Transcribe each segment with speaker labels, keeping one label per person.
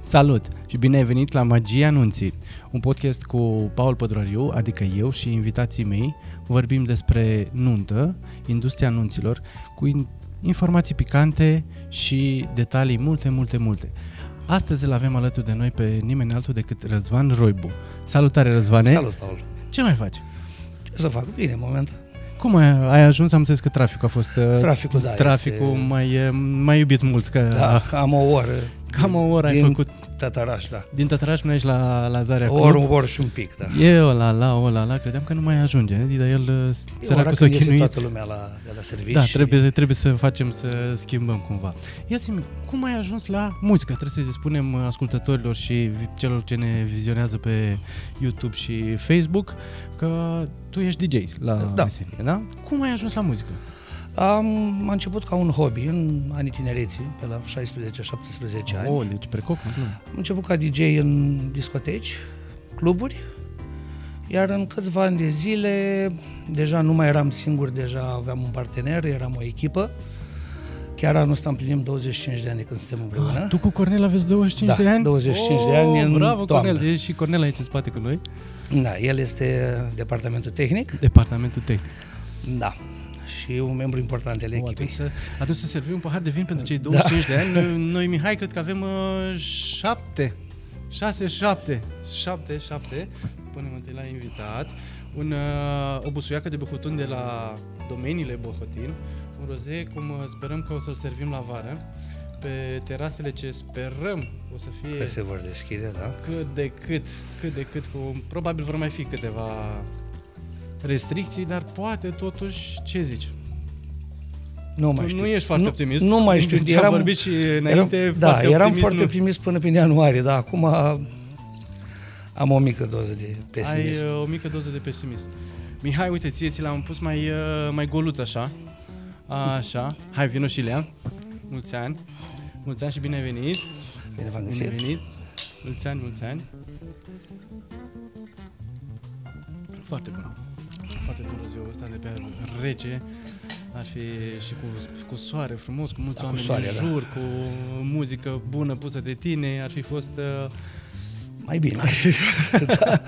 Speaker 1: Salut și bine ai venit la Magia Anunții, un podcast cu Paul Pădurariu, adică eu și invitații mei. Vorbim despre nuntă, industria anunților, cu in- informații picante și detalii multe, multe, multe. Astăzi îl avem alături de noi pe nimeni altul decât Răzvan Roibu. Salutare, Răzvane!
Speaker 2: Salut, Paul.
Speaker 1: Ce mai faci?
Speaker 2: Ce să fac? Bine, momentan.
Speaker 1: Cum ai, ai ajuns? Am înțeles că traficul a fost... uh,
Speaker 2: Traficul, da,
Speaker 1: Traficul
Speaker 2: este-
Speaker 1: mai, uh, mai iubit mult, că
Speaker 2: Da, cam o oră.
Speaker 1: Cam o oră ai
Speaker 2: din
Speaker 1: făcut
Speaker 2: Tătăraș, da.
Speaker 1: din Tătăraș până aici la, la Zarea
Speaker 2: O
Speaker 1: Club.
Speaker 2: oră, o oră și un pic, da.
Speaker 1: E o la la, o la la, credeam că nu mai ajunge, dar el uh,
Speaker 2: E ora
Speaker 1: săracul s-a
Speaker 2: când iese
Speaker 1: chinuit.
Speaker 2: toată lumea la, de la serviciu.
Speaker 1: Da,
Speaker 2: și-
Speaker 1: trebuie, trebuie să facem să schimbăm cumva. Ia-ți-mi, cum ai ajuns la muzică? Trebuie să spunem uh, ascultătorilor și vi- celor ce ne vizionează pe YouTube și Facebook că tu ești DJ la
Speaker 2: Da.
Speaker 1: meserie, da? Cum ai ajuns la muzică?
Speaker 2: Am, am început ca un hobby în anii tinereții, pe la 16-17 ani.
Speaker 1: Oh, deci precoc, nu?
Speaker 2: Am început ca DJ în discoteci, cluburi, iar în câțiva ani de zile, deja nu mai eram singur, deja aveam un partener, eram o echipă. Chiar anul ăsta împlinim 25 de ani de când suntem împreună.
Speaker 1: Ah, tu cu Cornel aveți 25
Speaker 2: Da,
Speaker 1: de ani?
Speaker 2: 25 de ani în
Speaker 1: Bravo,
Speaker 2: toamnă.
Speaker 1: Cornel. E și Cornel aici în spate cu noi.
Speaker 2: Da, el este departamentul tehnic.
Speaker 1: Departamentul tehnic.
Speaker 2: Da. Și e un membru important al
Speaker 1: Oh,
Speaker 2: echipei.
Speaker 1: atunci, să, atunci să servim un pahar de vin pentru cei 25
Speaker 2: Da.
Speaker 1: de ani. Noi, noi, Mihai, cred că avem uh, șapte. Șase, șapte. Șapte, șapte. Punem întâi la invitat. Un, uh, o busuiacă de băhutun de la domeniile Bohotin. Un roze cum uh, sperăm că o să-l servim la vară. Pe terasele ce sperăm o să fie
Speaker 2: Că se vor deschide, da?
Speaker 1: cât de cât, cât de cât, cu, probabil vor mai fi câteva restricții, dar poate totuși, ce zici?
Speaker 2: Nu mai
Speaker 1: Tu
Speaker 2: știu.
Speaker 1: nu ești foarte
Speaker 2: nu,
Speaker 1: optimist.
Speaker 2: Nu mai știu.
Speaker 1: Ce am vorbit și înainte,
Speaker 2: eram,
Speaker 1: foarte
Speaker 2: da, eram
Speaker 1: optimist,
Speaker 2: foarte
Speaker 1: nu.
Speaker 2: optimist până prin ianuarie, dar acum am o mică doză de
Speaker 1: Ai
Speaker 2: pesimism.
Speaker 1: uh, o mică doză de pesimism. Mihai, uite, ție ți l-am pus mai, uh, mai goluț așa. Așa. Hai, vino și Lea. Mulți ani. Mulți ani și bine ai venit.
Speaker 2: Bine v-am
Speaker 1: Bine ai
Speaker 2: găsit.
Speaker 1: venit. Mulți ani, mulți ani. Foarte bun. Foarte bun ziua ăsta de pe rece. Ar fi și cu, cu soare frumos, cu mulți
Speaker 2: Da, cu
Speaker 1: oameni
Speaker 2: soare,
Speaker 1: în
Speaker 2: da.
Speaker 1: jur, cu muzică bună pusă de tine. Ar fi fost... Uh...
Speaker 2: Mai bine. da.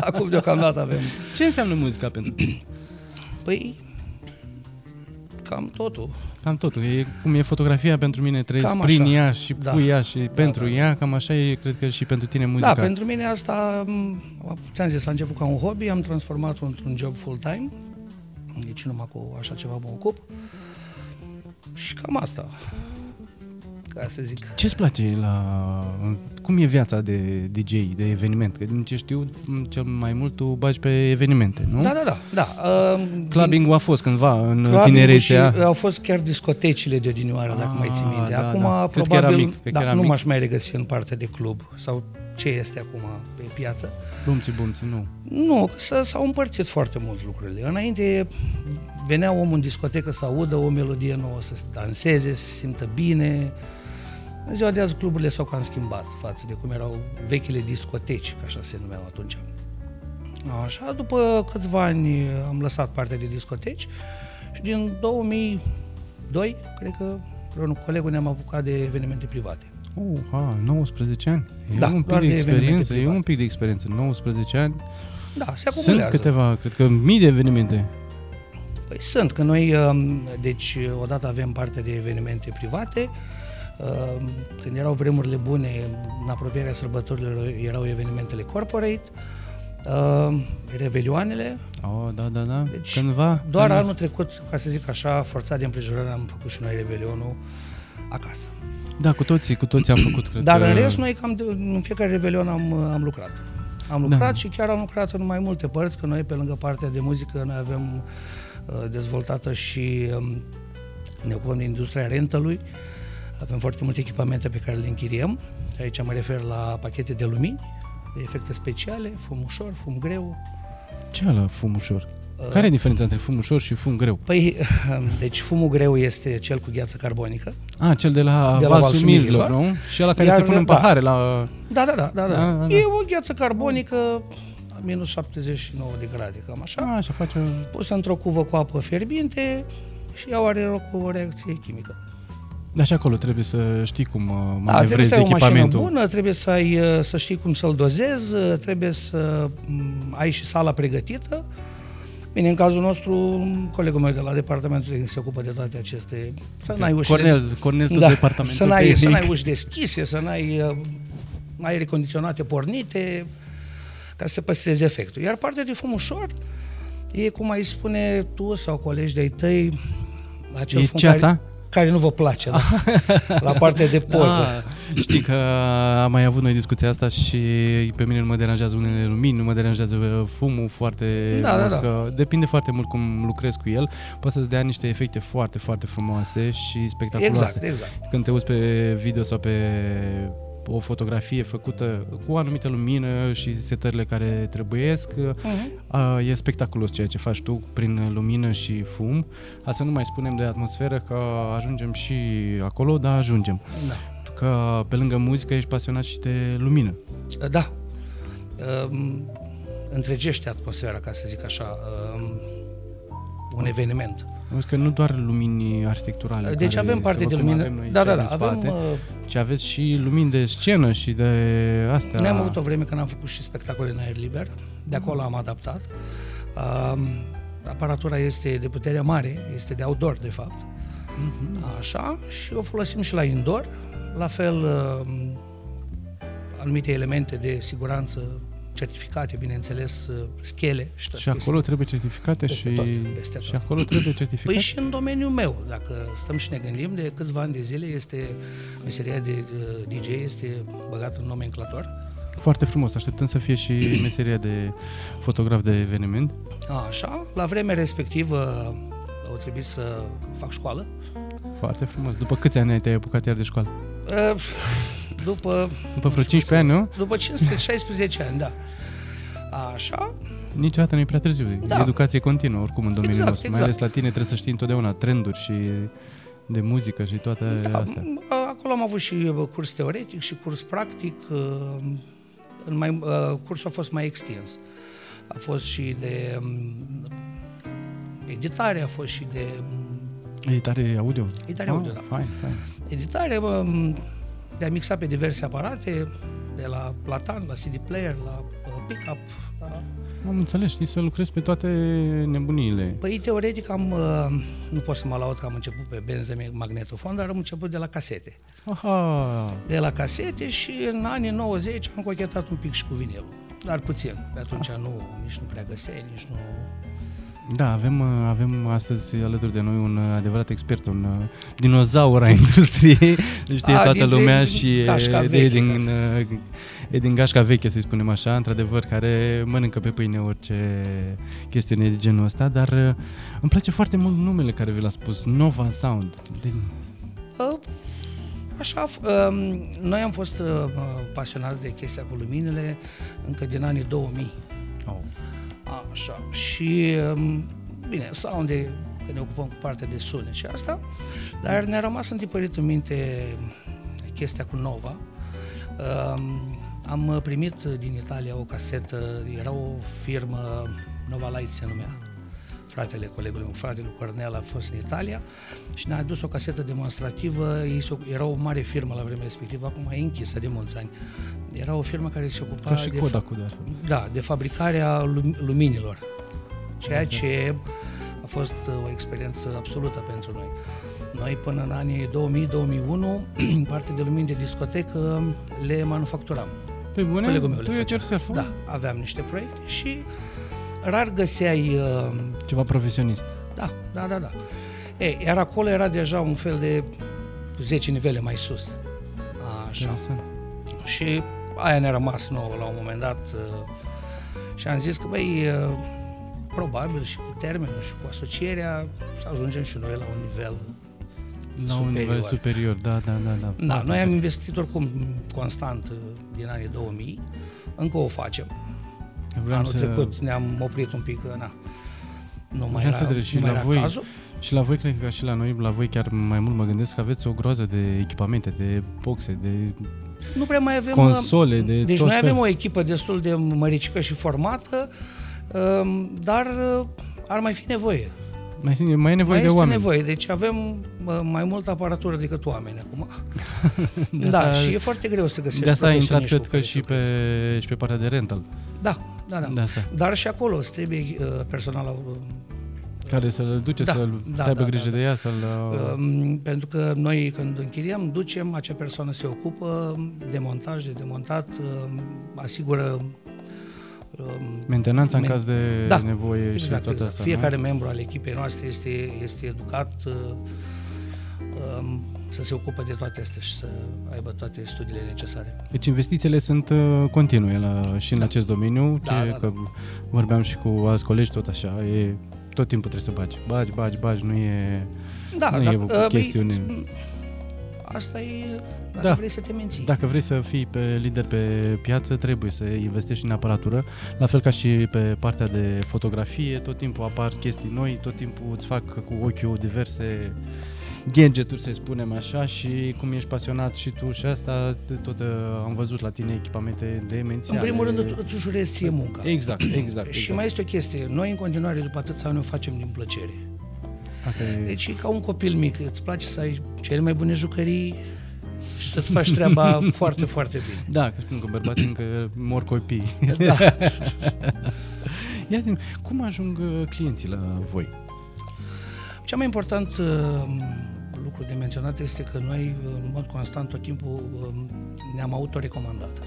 Speaker 2: Acum deocamdată avem.
Speaker 1: Ce înseamnă muzica pentru tine?
Speaker 2: Păi, cam totul.
Speaker 1: Cam totul. E, cum e fotografia pentru mine, trăiesc
Speaker 2: Cam
Speaker 1: prin
Speaker 2: așa.
Speaker 1: ea și
Speaker 2: Da.
Speaker 1: cu ea și pentru
Speaker 2: da.
Speaker 1: ea. Cam așa e, cred că și pentru tine muzica.
Speaker 2: Da, pentru mine asta, m, ți-am zis, a început ca un hobby, am transformat-o într-un job full-time. Deci numai cu așa ceva mă ocup. Și cam asta. Ca să zic.
Speaker 1: Ce-ți place la... Cum e viața de DJ, de eveniment? Că din ce știu, m, cel mai mult tu bagi pe evenimente, nu?
Speaker 2: Da, da, da. da. Uh,
Speaker 1: Clubbing-ul a fost cândva în
Speaker 2: Clubbing-ul
Speaker 1: tinerețea.
Speaker 2: și au fost chiar discotecile de odinioară, dacă
Speaker 1: Ah,
Speaker 2: mai ții minte.
Speaker 1: da,
Speaker 2: Acum,
Speaker 1: da. Cred că era
Speaker 2: probabil,
Speaker 1: mic, cred că
Speaker 2: da,
Speaker 1: era
Speaker 2: nu
Speaker 1: mic.
Speaker 2: m-aș mai regăsi în partea de club sau ce este acum pe piață.
Speaker 1: Bumții, bumții, nu.
Speaker 2: Nu, că s- s-au împărțit foarte mult lucrurile. Înainte venea omul în discotecă să audă o melodie nouă, să danseze, să se simtă bine. În ziua de azi cluburile s-au cam schimbat față de cum erau vechile discoteci, ca așa se numeau atunci. Așa, după câțiva ani am lăsat partea de discoteci și din 2002, cred că un colegul ne-am apucat de evenimente private.
Speaker 1: Uh, ha, 19 ani. E
Speaker 2: Da,
Speaker 1: un pic
Speaker 2: doar
Speaker 1: de
Speaker 2: de evenimente
Speaker 1: experiență, e
Speaker 2: private.
Speaker 1: un pic de experiență. 19 ani.
Speaker 2: Da, se
Speaker 1: Sunt
Speaker 2: acumulează.
Speaker 1: câteva, cred că mii de evenimente.
Speaker 2: Păi sunt, că noi, um, deci, odată avem parte de evenimente private, um, când erau vremurile bune, în apropierea sărbătorilor erau evenimentele corporate, um, revelioanele,
Speaker 1: Oh, da, da, da.
Speaker 2: Deci,
Speaker 1: Cândva.
Speaker 2: doar
Speaker 1: când-
Speaker 2: anul trecut, ca să zic așa, forțat de împrejurare, am făcut și noi revelionul acasă.
Speaker 1: Da, cu toții, cu toții am făcut, cred
Speaker 2: Dar
Speaker 1: că...
Speaker 2: în rest, noi cam de, în fiecare revelion am, am lucrat. Am lucrat
Speaker 1: Da.
Speaker 2: și chiar am lucrat în mai multe părți, că noi pe lângă partea de muzică noi avem uh, dezvoltată și um, ne ocupăm de industria rentalui. Avem foarte multe echipamente pe care le închiriem. Aici mă refer la pachete de lumini, de efecte speciale, fum ușor, fum greu.
Speaker 1: Ce ăla fum ușor?
Speaker 2: Uh,
Speaker 1: Care e diferența între fum ușor și fum greu?
Speaker 2: Păi, deci fumul greu este cel cu gheață carbonică.
Speaker 1: Ah, cel de la,
Speaker 2: De la
Speaker 1: valsul
Speaker 2: valsul
Speaker 1: mirilor,
Speaker 2: mirilor.
Speaker 1: nu? Și ala care
Speaker 2: Iar-
Speaker 1: se pune în
Speaker 2: da.
Speaker 1: pahare la...
Speaker 2: Da, da, da, da, da.
Speaker 1: Da, da, da.
Speaker 2: E o gheață carbonică minus 79 de grade, cam așa.
Speaker 1: A, așa face...
Speaker 2: Pus într-o cuvă cu apă fierbinte și ea are o reacție chimică.
Speaker 1: Dar și acolo trebuie să știi cum uh,
Speaker 2: Da, trebuie să
Speaker 1: manevrezi
Speaker 2: ai o mașină
Speaker 1: echipamentul.
Speaker 2: bună, trebuie să, ai, uh, să știi cum să-l dozezi, uh, trebuie să m, ai și sala pregătită. Bine, în cazul nostru, colegul meu de la departamentul tehnic se ocupă de toate aceste... Să n-ai ușile...
Speaker 1: Cornel, Cornel tot
Speaker 2: da,
Speaker 1: departamentul
Speaker 2: să n-ai, să
Speaker 1: tehnic.
Speaker 2: n-ai uși deschise, să n-ai uh, aere condiționate pornite, ca să se păstreze efectul. Iar partea de fum ușor e, cum ai spune tu sau colegi de-ai tăi, acel
Speaker 1: E
Speaker 2: fum
Speaker 1: ceața?
Speaker 2: care, care nu vă place, da? la partea de poză.
Speaker 1: Da, știi că am mai avut noi discuția asta și pe mine nu mă deranjează unele lumini, nu mă deranjează uh, fumul foarte
Speaker 2: Da, da,
Speaker 1: mult,
Speaker 2: da.
Speaker 1: că depinde foarte mult cum lucrezi cu el, poate să-ți dea niște efecte foarte, foarte frumoase și spectaculoase.
Speaker 2: Exact, exact.
Speaker 1: Când te uiți pe video sau pe o fotografie făcută cu o anumită lumină și setările care trebuiesc,
Speaker 2: Uh-huh.
Speaker 1: a, e spectaculos ceea ce faci tu prin lumină și fum. A să nu mai spunem de atmosferă că ajungem și acolo, dar ajungem.
Speaker 2: Da.
Speaker 1: Că pe lângă muzică ești pasionat și de lumină.
Speaker 2: Da. Um, întregește atmosfera, ca să zic așa, um, un eveniment.
Speaker 1: Auzi că nu doar lumini arhitecturale.
Speaker 2: Deci
Speaker 1: care
Speaker 2: avem
Speaker 1: se
Speaker 2: parte
Speaker 1: văd
Speaker 2: de
Speaker 1: cum
Speaker 2: lumină.
Speaker 1: avem noi
Speaker 2: Da, da,
Speaker 1: chiar
Speaker 2: da.
Speaker 1: în
Speaker 2: Avem,
Speaker 1: spate,
Speaker 2: uh,
Speaker 1: ci aveți și lumini de scenă și de astea.
Speaker 2: noi am avut o vreme când am făcut și spectacole în aer liber. De acolo am adaptat. Um, aparatura este de putere mare, este de outdoor, de fapt.
Speaker 1: Mhm.
Speaker 2: Așa, și o folosim și la indoor. La fel, um, anumite elemente de siguranță certificate, bineînțeles, uh, schele și tot
Speaker 1: Și acolo trebuie certificate
Speaker 2: Peste
Speaker 1: și,
Speaker 2: tot, peste
Speaker 1: și
Speaker 2: tot.
Speaker 1: acolo trebuie certificate.
Speaker 2: Păi și în domeniul meu, dacă stăm și ne gândim, de câțiva ani de zile este meseria de uh, DJ este băgată în nomenclator.
Speaker 1: Foarte frumos. Așteptăm să fie și meseria de fotograf de eveniment.
Speaker 2: Așa, la vremea respectivă au trebuit să fac școală.
Speaker 1: Foarte frumos. După câți ani te-ai apucat iar de școală?
Speaker 2: Uh, După,
Speaker 1: După vreo 15 ani, nu?
Speaker 2: după 15-16 ani, da. Așa,
Speaker 1: Niciodată nu e prea târziu.
Speaker 2: Da.
Speaker 1: Educație continuă, oricum, în domeniul
Speaker 2: Exact,
Speaker 1: nostru. Mai
Speaker 2: exact.
Speaker 1: ales la tine trebuie să știi întotdeauna trenduri și de muzică și toate
Speaker 2: da,
Speaker 1: astea.
Speaker 2: acolo am avut și uh, curs teoretic și curs practic. uh, În mai, uh, cursul a fost mai extins. A fost și de um, editare, a fost și de um,
Speaker 1: Editare audio?
Speaker 2: Editare audio,
Speaker 1: ah,
Speaker 2: da.
Speaker 1: Fain, fain.
Speaker 2: editare, um, de a mixa pe diverse aparate, de la platan, la CD player, la uh, pickup. La...
Speaker 1: Am înțeles, știi să lucrezi pe toate nebuniile.
Speaker 2: Păi teoretic am, uh, nu pot să mă laud că am început pe benze magnetofon, dar am început de la casete.
Speaker 1: Aha,
Speaker 2: De la casete și în anii 90 am cochetat un pic și cu vinilul. Dar puțin. Pe atunci nu, nici nu prea găseai, nici nu...
Speaker 1: da, avem, uh, avem astăzi alături de noi un uh, adevărat expert, un uh, dinozaur a industriei, îl știe
Speaker 2: A,
Speaker 1: toată
Speaker 2: din-
Speaker 1: lumea
Speaker 2: din
Speaker 1: și e,
Speaker 2: gașca
Speaker 1: de,
Speaker 2: veche,
Speaker 1: din,
Speaker 2: da.
Speaker 1: uh, e din gașca veche, să-i spunem așa, într-adevăr, care mănâncă pe pâine orice chestiune de genul ăsta, dar uh, îmi place foarte mult numele care vi l-a spus, Nova Sound. De,
Speaker 2: Uh, Așa, f- um, noi am fost uh, pasionați de chestia cu luminile încă din anii 2000.
Speaker 1: oh.
Speaker 2: Așa. Și, um, bine, sound de, că ne ocupăm cu partea de sunet și asta, dar ne-a rămas întipărit în minte chestia cu Nova. Um, am primit din Italia o casetă, era o firmă, Nova Light se numea, fratele colegului meu, fratele lui Cornel a fost în Italia și ne-a adus o casetă demonstrativă, ei se, era o mare firmă la vremea respectivă, acum e închisă de mulți ani. Era o firmă care se ocupa
Speaker 1: Ca și
Speaker 2: de, fa-
Speaker 1: Kodak-ul de altfel.
Speaker 2: da, de fabricarea lum- luminilor, ceea ce a fost uh, o experiență absolută pentru noi. Noi până în anii 2000-2001, parte de lumini de discotecă le manufacturam.
Speaker 1: Pe bune?
Speaker 2: Colegul meu
Speaker 1: tu
Speaker 2: le
Speaker 1: e
Speaker 2: făcea.
Speaker 1: yourself,
Speaker 2: Da, aveam niște proiecte și rar găseai uh,
Speaker 1: Ceva profesionist.
Speaker 2: Da, da, da, da. Ei, iar acolo era deja un fel de 10 nivele mai sus. Așa.
Speaker 1: Interesant.
Speaker 2: Și aia ne-a rămas nouă la un moment dat uh, și am zis că, băi, uh, probabil și cu termenul și cu asocierea să ajungem și noi la un nivel
Speaker 1: La un
Speaker 2: superior.
Speaker 1: nivel superior, da, da, da. da.
Speaker 2: Da,
Speaker 1: Foarte
Speaker 2: noi am
Speaker 1: bine.
Speaker 2: investit oricum constant uh, din anii 2000, încă o facem.
Speaker 1: Vreau
Speaker 2: Anul
Speaker 1: să...
Speaker 2: trecut ne-am oprit un pic, că, na, nu mai
Speaker 1: Vreau să
Speaker 2: era,
Speaker 1: trec și
Speaker 2: nu mai
Speaker 1: la
Speaker 2: era
Speaker 1: voi.
Speaker 2: cazul.
Speaker 1: Și la voi, cred că ca și la noi, la voi chiar mai mult mă gândesc că aveți o groază de echipamente, de boxe, de
Speaker 2: nu prea mai avem...
Speaker 1: console, de
Speaker 2: Deci
Speaker 1: tot
Speaker 2: noi avem
Speaker 1: fel.
Speaker 2: o echipă destul de măricică și formată, um, dar uh, ar mai fi nevoie.
Speaker 1: Mai, mai e nevoie
Speaker 2: mai
Speaker 1: de
Speaker 2: este
Speaker 1: oameni.
Speaker 2: nevoie, deci avem uh, mai multă aparatură decât oameni acum.
Speaker 1: De
Speaker 2: da,
Speaker 1: asta-
Speaker 2: și e foarte greu să găsești
Speaker 1: De asta a intrat,
Speaker 2: profesioniști
Speaker 1: cred
Speaker 2: cu
Speaker 1: că
Speaker 2: care
Speaker 1: și
Speaker 2: să lucrezi.
Speaker 1: pe, și pe partea de rental.
Speaker 2: Da, da, da.
Speaker 1: De asta.
Speaker 2: Dar și acolo îți trebuie uh, personal uh,
Speaker 1: Care să-l duce,
Speaker 2: Da,
Speaker 1: să-l,
Speaker 2: da,
Speaker 1: să aibă
Speaker 2: da,
Speaker 1: grijă
Speaker 2: da,
Speaker 1: de ea, să-l...
Speaker 2: Um, pentru că noi când închiriem, ducem, acea persoană se ocupă de montaj, de demontat, um, asigură um,
Speaker 1: Mentenanța în
Speaker 2: men-
Speaker 1: caz de
Speaker 2: Da,
Speaker 1: nevoie și
Speaker 2: exact,
Speaker 1: tot
Speaker 2: exact.
Speaker 1: asta.
Speaker 2: Fiecare
Speaker 1: nu?
Speaker 2: membru al echipei noastre este, este educat uh, um, să se ocupe de toate astea și să aibă toate studiile necesare.
Speaker 1: Deci investițiile sunt uh, continue la, și în
Speaker 2: Da.
Speaker 1: acest domeniu,
Speaker 2: Da,
Speaker 1: ce,
Speaker 2: da, da.
Speaker 1: că vorbeam și cu alți colegi, tot așa, e, tot timpul trebuie să bagi, bagi, bagi, bagi, nu e...
Speaker 2: Da,
Speaker 1: Nu
Speaker 2: da,
Speaker 1: e o
Speaker 2: uh,
Speaker 1: chestiune.
Speaker 2: băi, Asta e, dacă
Speaker 1: Da.
Speaker 2: vrei să te menții.
Speaker 1: Dacă vrei să fii pe lider pe piață, trebuie să investești în aparatură, la fel ca și pe partea de fotografie, tot timpul apar chestii noi, tot timpul îți fac cu ochiul diverse gadgeturi, să spunem așa, și cum ești pasionat și tu și asta, tot uh, am văzut la tine echipamente
Speaker 2: În
Speaker 1: demențiale.
Speaker 2: primul rând îți- îți ușurezi ție munca.
Speaker 1: Exact, exact. exact.
Speaker 2: Și mai este o chestie, noi în continuare după atâția ani o facem din plăcere.
Speaker 1: Asta e...
Speaker 2: Deci e ca un copil mic, îți place să ai cele mai bune jucării și să-ți faci treaba foarte, foarte bine.
Speaker 1: Da, că spun că bărbații încă mor copii.
Speaker 2: Da.
Speaker 1: Ia zi cum ajung uh, clienții la voi?
Speaker 2: Cea mai important uh, lucru de menționat este că noi, uh, în mod constant, tot timpul uh, ne-am autorecomandat.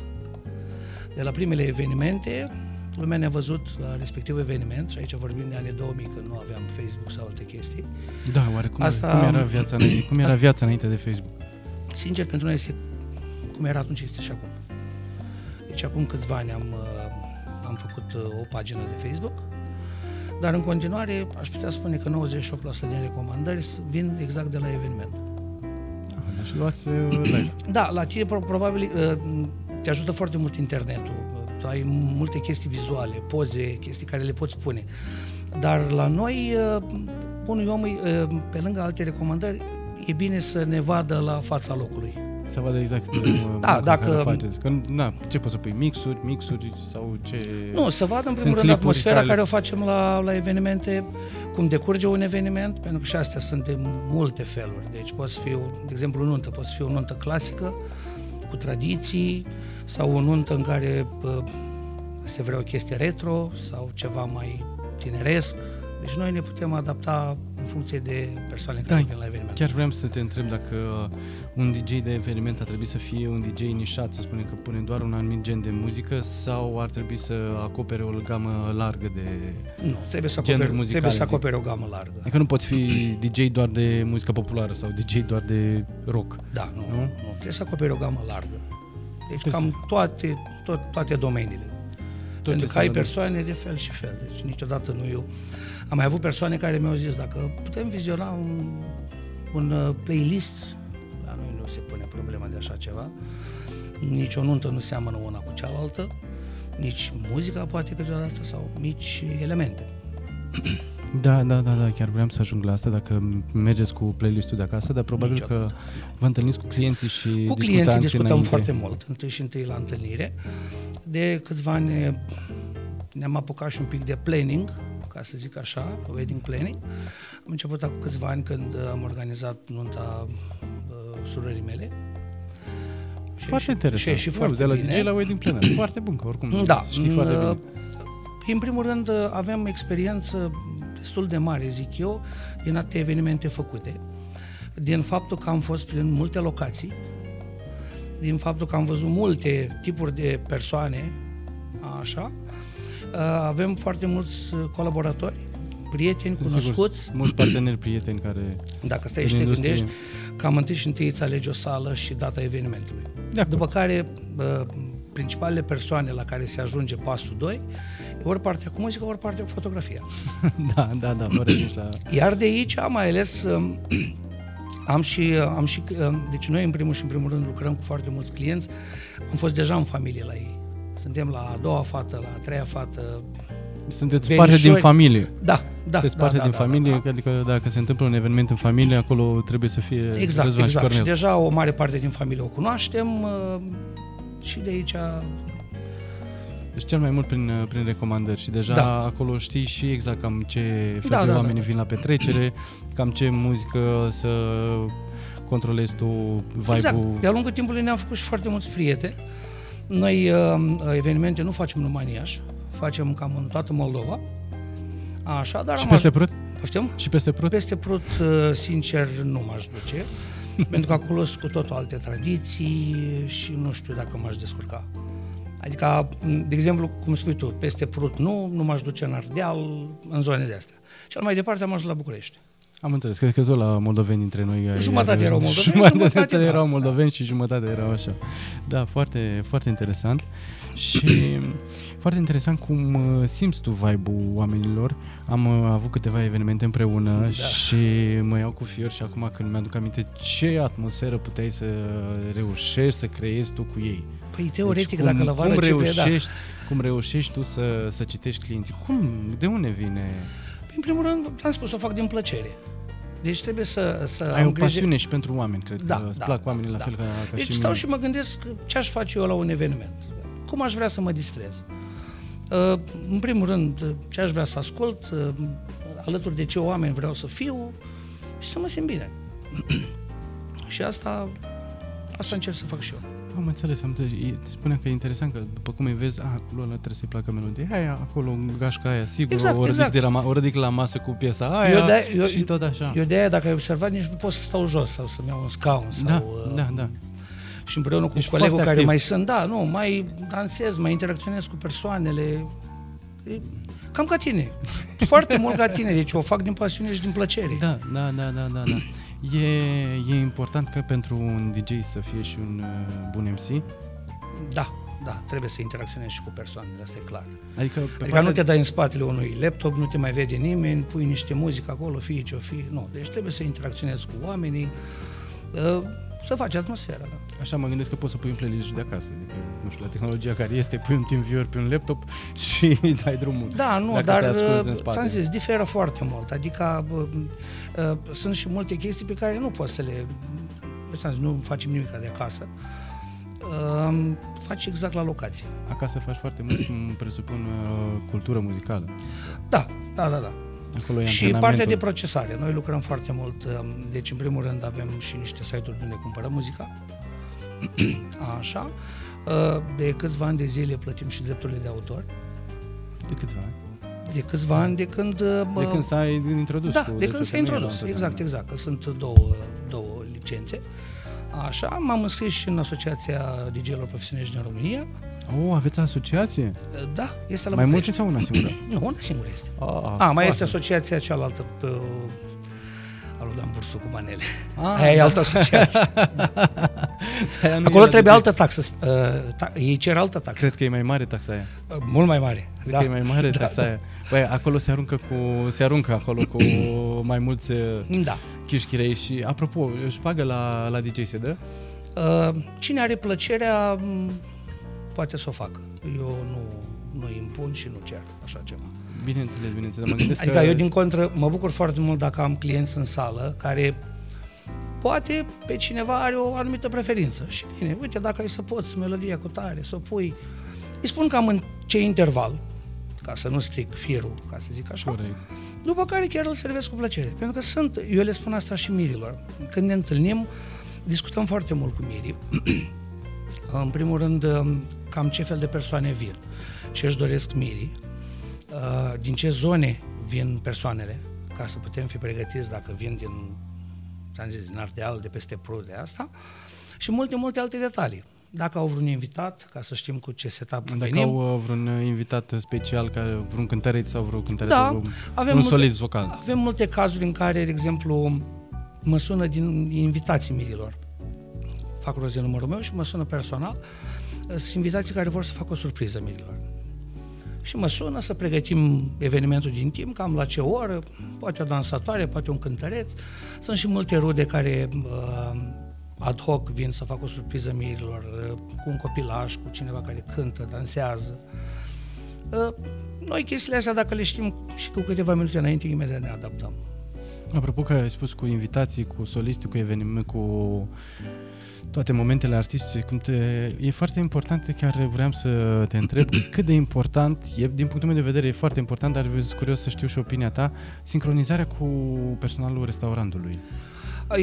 Speaker 2: De la primele evenimente, lumea ne-a văzut la respectiv eveniment, și aici vorbim de anii 2000, când nu aveam Facebook sau alte chestii.
Speaker 1: Da, oare cum,
Speaker 2: Asta-
Speaker 1: cum era viața înainte, cum era viața înainte de Facebook?
Speaker 2: Sincer, pentru noi este cum era atunci, este și acum. Deci acum câțiva ani am, uh, am făcut uh, o pagină de Facebook, dar în continuare aș putea spune că 98% din recomandări vin exact de la eveniment.
Speaker 1: Ah, deci luați uh, live.
Speaker 2: Da, la tine pro- probabil uh, te ajută foarte mult internetul. Tu ai multe chestii vizuale, poze, chestii care le poți pune. Dar la noi, uh, unui om, uh, pe lângă alte recomandări, e bine să ne vadă la fața locului.
Speaker 1: Să vadă exact uh, munca
Speaker 2: dacă-
Speaker 1: care o faceți. Că, na, ce poți să pui? Mixuri, mixuri sau ce...
Speaker 2: Nu, să vadă în primul
Speaker 1: Sunt
Speaker 2: rând
Speaker 1: clipuri
Speaker 2: atmosfera
Speaker 1: care-
Speaker 2: care o facem la, la evenimente, cum decurge un eveniment, pentru că și astea sunt de multe feluri. Deci poți fi, o- de exemplu, o nuntă, poți fi o nuntă clasică, cu tradiții, sau o nuntă în care pă, se vrea o chestie retro, sau ceva mai tineresc. Deci noi ne putem adapta în funcție de persoanele care
Speaker 1: Da,
Speaker 2: vin la eveniment.
Speaker 1: Chiar vreau să te întreb dacă un DJ de eveniment ar trebui să fie un DJ nișat, să spunem că pune doar un anumit gen de muzică sau ar trebui să acopere o gamă largă de...
Speaker 2: Nu, trebuie să
Speaker 1: genuri
Speaker 2: acoperi,
Speaker 1: muzicale,
Speaker 2: trebuie să
Speaker 1: zic.
Speaker 2: acoperi o gamă largă.
Speaker 1: Adică nu poți fi DJ doar de muzică populară sau DJ doar de rock.
Speaker 2: Da, nu,
Speaker 1: Nu?
Speaker 2: nu? nu. Trebuie să acoperi o gamă largă. Deci
Speaker 1: Trebuie
Speaker 2: cam toate, tot, toate domeniile.
Speaker 1: Tot
Speaker 2: Pentru
Speaker 1: ce
Speaker 2: că ai
Speaker 1: înseamnă-
Speaker 2: persoane de fel și fel. Deci niciodată nu eu. Am mai avut persoane care mi-au zis dacă putem viziona un, un uh, playlist, la noi nu se pune problema de așa ceva. Nici o nuntă nu seamănă una cu cealaltă, nici muzica poate câteodată sau mici elemente.
Speaker 1: Da, da, da, da, chiar vreau să ajung la asta dacă mergeți cu playlistul de acasă, dar probabil
Speaker 2: Niciodată.
Speaker 1: că vă întâlniți cu clienții și
Speaker 2: Cu
Speaker 1: discutați
Speaker 2: clienții discutăm
Speaker 1: înainte.
Speaker 2: foarte mult, întâi și întâi la întâlnire. De câțiva ani ne-am apucat și un pic de planning, ca să zic așa, wedding planning. Am început acum câțiva ani când am organizat nunta uh, surorii mele. Și
Speaker 1: Foarte
Speaker 2: și-
Speaker 1: interesant.
Speaker 2: Și, a ieșit
Speaker 1: Wow,
Speaker 2: foarte
Speaker 1: de la
Speaker 2: bine.
Speaker 1: DJ la wedding planner. Foarte bun, că oricum
Speaker 2: Da,
Speaker 1: știi foarte
Speaker 2: uh,
Speaker 1: bine.
Speaker 2: În primul rând, uh, avem experiență destul de mare, zic eu, din alte evenimente făcute. Din faptul că am fost prin multe locații, din faptul că am văzut multe tipuri de persoane, așa, uh, avem foarte mulți uh, colaboratori, prieteni,
Speaker 1: Sunt
Speaker 2: cunoscuți.
Speaker 1: Sigur, mulți parteneri, prieteni care...
Speaker 2: Dacă stai
Speaker 1: În
Speaker 2: și te
Speaker 1: industrie.
Speaker 2: gândești, cam întâi și întâi îți alegi o sală și data evenimentului.
Speaker 1: De acord.
Speaker 2: După care, bă, principalele persoane la care se ajunge pasul 2, e ori partea cu muzică, ori partea cu fotografia.
Speaker 1: da, da, da, vă revin la...
Speaker 2: Iar de aici, mai ales, um, am și, am și, um, deci noi în primul și în primul rând lucrăm cu foarte mulți clienți, am fost deja în familie la ei. Suntem la a doua fată, la a treia fată,
Speaker 1: Sunteți
Speaker 2: Verișori.
Speaker 1: parte din familie.
Speaker 2: da, Da,
Speaker 1: Sunteți
Speaker 2: da,
Speaker 1: parte
Speaker 2: da,
Speaker 1: din
Speaker 2: da,
Speaker 1: familie,
Speaker 2: da,
Speaker 1: adică dacă se întâmplă un eveniment în familie, acolo trebuie să fie
Speaker 2: Exact,
Speaker 1: Răzvan
Speaker 2: exact.
Speaker 1: și
Speaker 2: Și
Speaker 1: Cornel.
Speaker 2: deja o mare parte din familie o cunoaștem uh, și de aici
Speaker 1: Deci cel mai mult prin, prin recomandări și deja
Speaker 2: Da.
Speaker 1: acolo știi și exact cam ce fel
Speaker 2: Da,
Speaker 1: de
Speaker 2: da,
Speaker 1: oameni
Speaker 2: da.
Speaker 1: vin la petrecere, cam ce muzică să controlezi tu vibe-ul.
Speaker 2: Exact. De-a lungul timpului ne-am făcut și foarte mulți prieteni. Noi uh, evenimente nu facem numai în Iași, facem cam în toată Moldova. Așa, dar
Speaker 1: Și
Speaker 2: am
Speaker 1: peste
Speaker 2: aj-
Speaker 1: Prut?
Speaker 2: Poftim?
Speaker 1: Și peste Prut?
Speaker 2: Peste Prut, uh, sincer, nu m-aș duce, pentru că acolo sunt cu totul alte tradiții și nu știu dacă m-aș descurca. Adică, m, de exemplu, cum spui tu, peste Prut nu, nu m-aș duce în Ardeal, în zone de astea. Cel mai departe am ajuns la București.
Speaker 1: Am înțeles, cred că tot la moldoveni dintre noi. ai-
Speaker 2: Jumătate
Speaker 1: ai-
Speaker 2: erau moldoveni,
Speaker 1: jumătate,
Speaker 2: jumătate, da,
Speaker 1: erau
Speaker 2: da.
Speaker 1: moldoveni și jumătate erau așa. Da, foarte, foarte interesant. Și foarte interesant cum uh, simți tu vibe-ul oamenilor. Am uh, avut câteva evenimente împreună
Speaker 2: Da.
Speaker 1: și mă iau cu fior și acum când mi-aduc aminte ce atmosferă puteai să reușești să creezi tu cu ei.
Speaker 2: Păi, teoretic,
Speaker 1: deci, cum,
Speaker 2: dacă la vară
Speaker 1: cum
Speaker 2: începe, da.
Speaker 1: reușești, cum reușești tu să, să citești clienții? Cum, de unde vine?
Speaker 2: În primul rând, am spus, o fac din plăcere. Deci trebuie să, să
Speaker 1: Ai
Speaker 2: am
Speaker 1: o
Speaker 2: grijă-
Speaker 1: pasiune și pentru oameni, cred
Speaker 2: Da,
Speaker 1: că îți
Speaker 2: da,
Speaker 1: plac oamenii la
Speaker 2: da.
Speaker 1: fel ca, ca
Speaker 2: Deci
Speaker 1: și
Speaker 2: stau
Speaker 1: mie.
Speaker 2: și mă gândesc ce aș face eu la un eveniment. Cum aș vrea să mă distrez. Uh, În primul rând, uh, ce aș vrea să ascult, uh, alături de ce oameni vreau să fiu și să mă simt bine. și asta, asta încerc să fac și eu.
Speaker 1: Am înțeles, am înțeles. E- Spuneam că e interesant că după cum îi vezi, a, acolo ăla trebuie să-i placă melodia aia, acolo în gașca aia, sigur,
Speaker 2: Exact,
Speaker 1: o, ridic
Speaker 2: exact.
Speaker 1: de la, ma- o ridic la masă cu piesa aia
Speaker 2: Eu de- eu-
Speaker 1: și tot așa.
Speaker 2: Eu de aia, dacă ai observat, nici nu pot să stau jos sau să-mi iau un scaun. Sau,
Speaker 1: da,
Speaker 2: uh,
Speaker 1: da, da.
Speaker 2: Și împreună cu
Speaker 1: Ești
Speaker 2: colegul
Speaker 1: foarte
Speaker 2: care
Speaker 1: activ.
Speaker 2: mai sunt, da, nu, mai dansez, mai interacționez cu persoanele. E cam ca tine. Foarte mult ca tine, deci o fac din pasiune și din plăcere.
Speaker 1: Da, da, da, da, da, da. E, e important că pentru un DJ să fie și un uh, bun MC.
Speaker 2: Da, da, trebuie să interacționezi și cu persoanele, asta e clar.
Speaker 1: Adică, pe
Speaker 2: Adică
Speaker 1: partea-
Speaker 2: nu te dai în spatele unui laptop, nu te mai vede nimeni, pui niște muzică acolo, fie ce o fi, nu. Deci trebuie să interacționezi cu oamenii, uh, să faci atmosfera. Da.
Speaker 1: Așa mă gândesc că poți să pui un playlist și de acasă. Adică, nu știu, la tehnologia care este, pui un TeamViewer pe un laptop și îi dai drumul.
Speaker 2: Da, nu,
Speaker 1: Dacă
Speaker 2: dar
Speaker 1: te ascunzi în
Speaker 2: uh,
Speaker 1: spate.
Speaker 2: ți-am zis, diferă foarte mult. Adică uh, uh, sunt și multe chestii pe care nu poți să le... Eu ți-am zis, nu facem nimic de acasă. Uh, faci exact la locație.
Speaker 1: Acasă faci foarte mult, cum presupun, uh, cultură muzicală.
Speaker 2: Da, da, da, da.
Speaker 1: Acolo e
Speaker 2: Și
Speaker 1: antrenamentul.
Speaker 2: partea de procesare. Noi lucrăm foarte mult. um, Deci, în primul rând, avem și niște site-uri de unde cumpărăm muzica. Așa. Uh, De câțiva ani de zile plătim și drepturile de autor.
Speaker 1: De câțiva ani?
Speaker 2: De câțiva ani de când... uh,
Speaker 1: De
Speaker 2: bă,
Speaker 1: când s-a introdus.
Speaker 2: Da,
Speaker 1: cu
Speaker 2: de când
Speaker 1: dreptul
Speaker 2: s-a
Speaker 1: femeii la
Speaker 2: introdus, exact,
Speaker 1: întotdeauna.
Speaker 2: exact, că sunt două, două licențe. Așa, m-am înscris și în Asociația DJ-ilor Profesioniști din România.
Speaker 1: Oh, aveți asociație?
Speaker 2: Da, este la
Speaker 1: Mai multe
Speaker 2: București.
Speaker 1: sau una singură?
Speaker 2: Nu, una singură este.
Speaker 1: Ah,
Speaker 2: A, mai
Speaker 1: foarte.
Speaker 2: este asociația cealaltă pe al lui Dan Bursu cu manele.
Speaker 1: Ah,
Speaker 2: Aia e
Speaker 1: da.
Speaker 2: altă asociație.
Speaker 1: Aia nu
Speaker 2: Acolo
Speaker 1: era
Speaker 2: trebuie
Speaker 1: de-
Speaker 2: altă taxă. Uh, ta, ei cer altă taxă.
Speaker 1: Cred că e mai mare taxa aia.
Speaker 2: Uh, mult mai mare.
Speaker 1: Cred
Speaker 2: da.
Speaker 1: că e mai mare
Speaker 2: Da,
Speaker 1: taxa
Speaker 2: da.
Speaker 1: aia. Băi, acolo se aruncă cu se aruncă acolo cu mai mulți uh,
Speaker 2: Da.
Speaker 1: chișchirei și apropo, își pagă la la DJ se dă?
Speaker 2: Uh, cine are plăcerea, m, poate să o facă. Eu nu, nu impun și nu cer așa ceva.
Speaker 1: Bineînțeles, bineînțeles, mă gândesc
Speaker 2: Adică
Speaker 1: că
Speaker 2: eu din contră mă bucur foarte mult dacă am clienți în sală care poate pe cineva are o anumită preferință și vine, uite dacă ai să poți melodia cu tare, să o pui. Îi spun cam în ce interval, ca să nu stric firul, ca să zic așa.
Speaker 1: Corect.
Speaker 2: După care chiar îl servesc cu plăcere. Pentru că sunt, eu le spun asta și mirilor. Când ne întâlnim, discutăm foarte mult cu mirii. în primul rând, cam ce fel de persoane vin, ce își doresc mirii, uh, din ce zone vin persoanele, ca să putem fi pregătiți dacă vin din, am zis, din Ardeal, de peste Prut, de asta, și multe, multe alte detalii. Dacă au vreun invitat, ca să știm cu ce setup
Speaker 1: Dacă
Speaker 2: venim.
Speaker 1: au uh, vreun uh, invitat special, care, vreun cântăreț sau vreo cântăreț
Speaker 2: Da,
Speaker 1: sau vreun,
Speaker 2: avem
Speaker 1: un
Speaker 2: multe-
Speaker 1: solist vocal.
Speaker 2: Avem multe cazuri în care, de exemplu, mă sună din invitații mirilor. Fac rost de numărul meu și mă sună personal. Sunt invitații care vor să facă o surpriză mirilor. Și mă sună să pregătim evenimentul din timp, cam la ce oră, poate o dansatoare, poate un cântăreț. Sunt și multe rude care uh, ad hoc vin să facă o surpriză mirilor, uh, cu un copilaj, cu cineva care cântă, dansează. Uh, noi chestiile astea, dacă le știm și cu câteva minute înainte, imediat ne adaptăm.
Speaker 1: Apropo că ai spus cu invitații, cu soliști, cu eveniment, cu toate momentele artistice, cum te, e foarte important, chiar vreau să te întreb cât de important, e, din punctul meu de vedere e foarte important, dar sunt curios să știu și opinia ta, sincronizarea cu personalul restaurantului.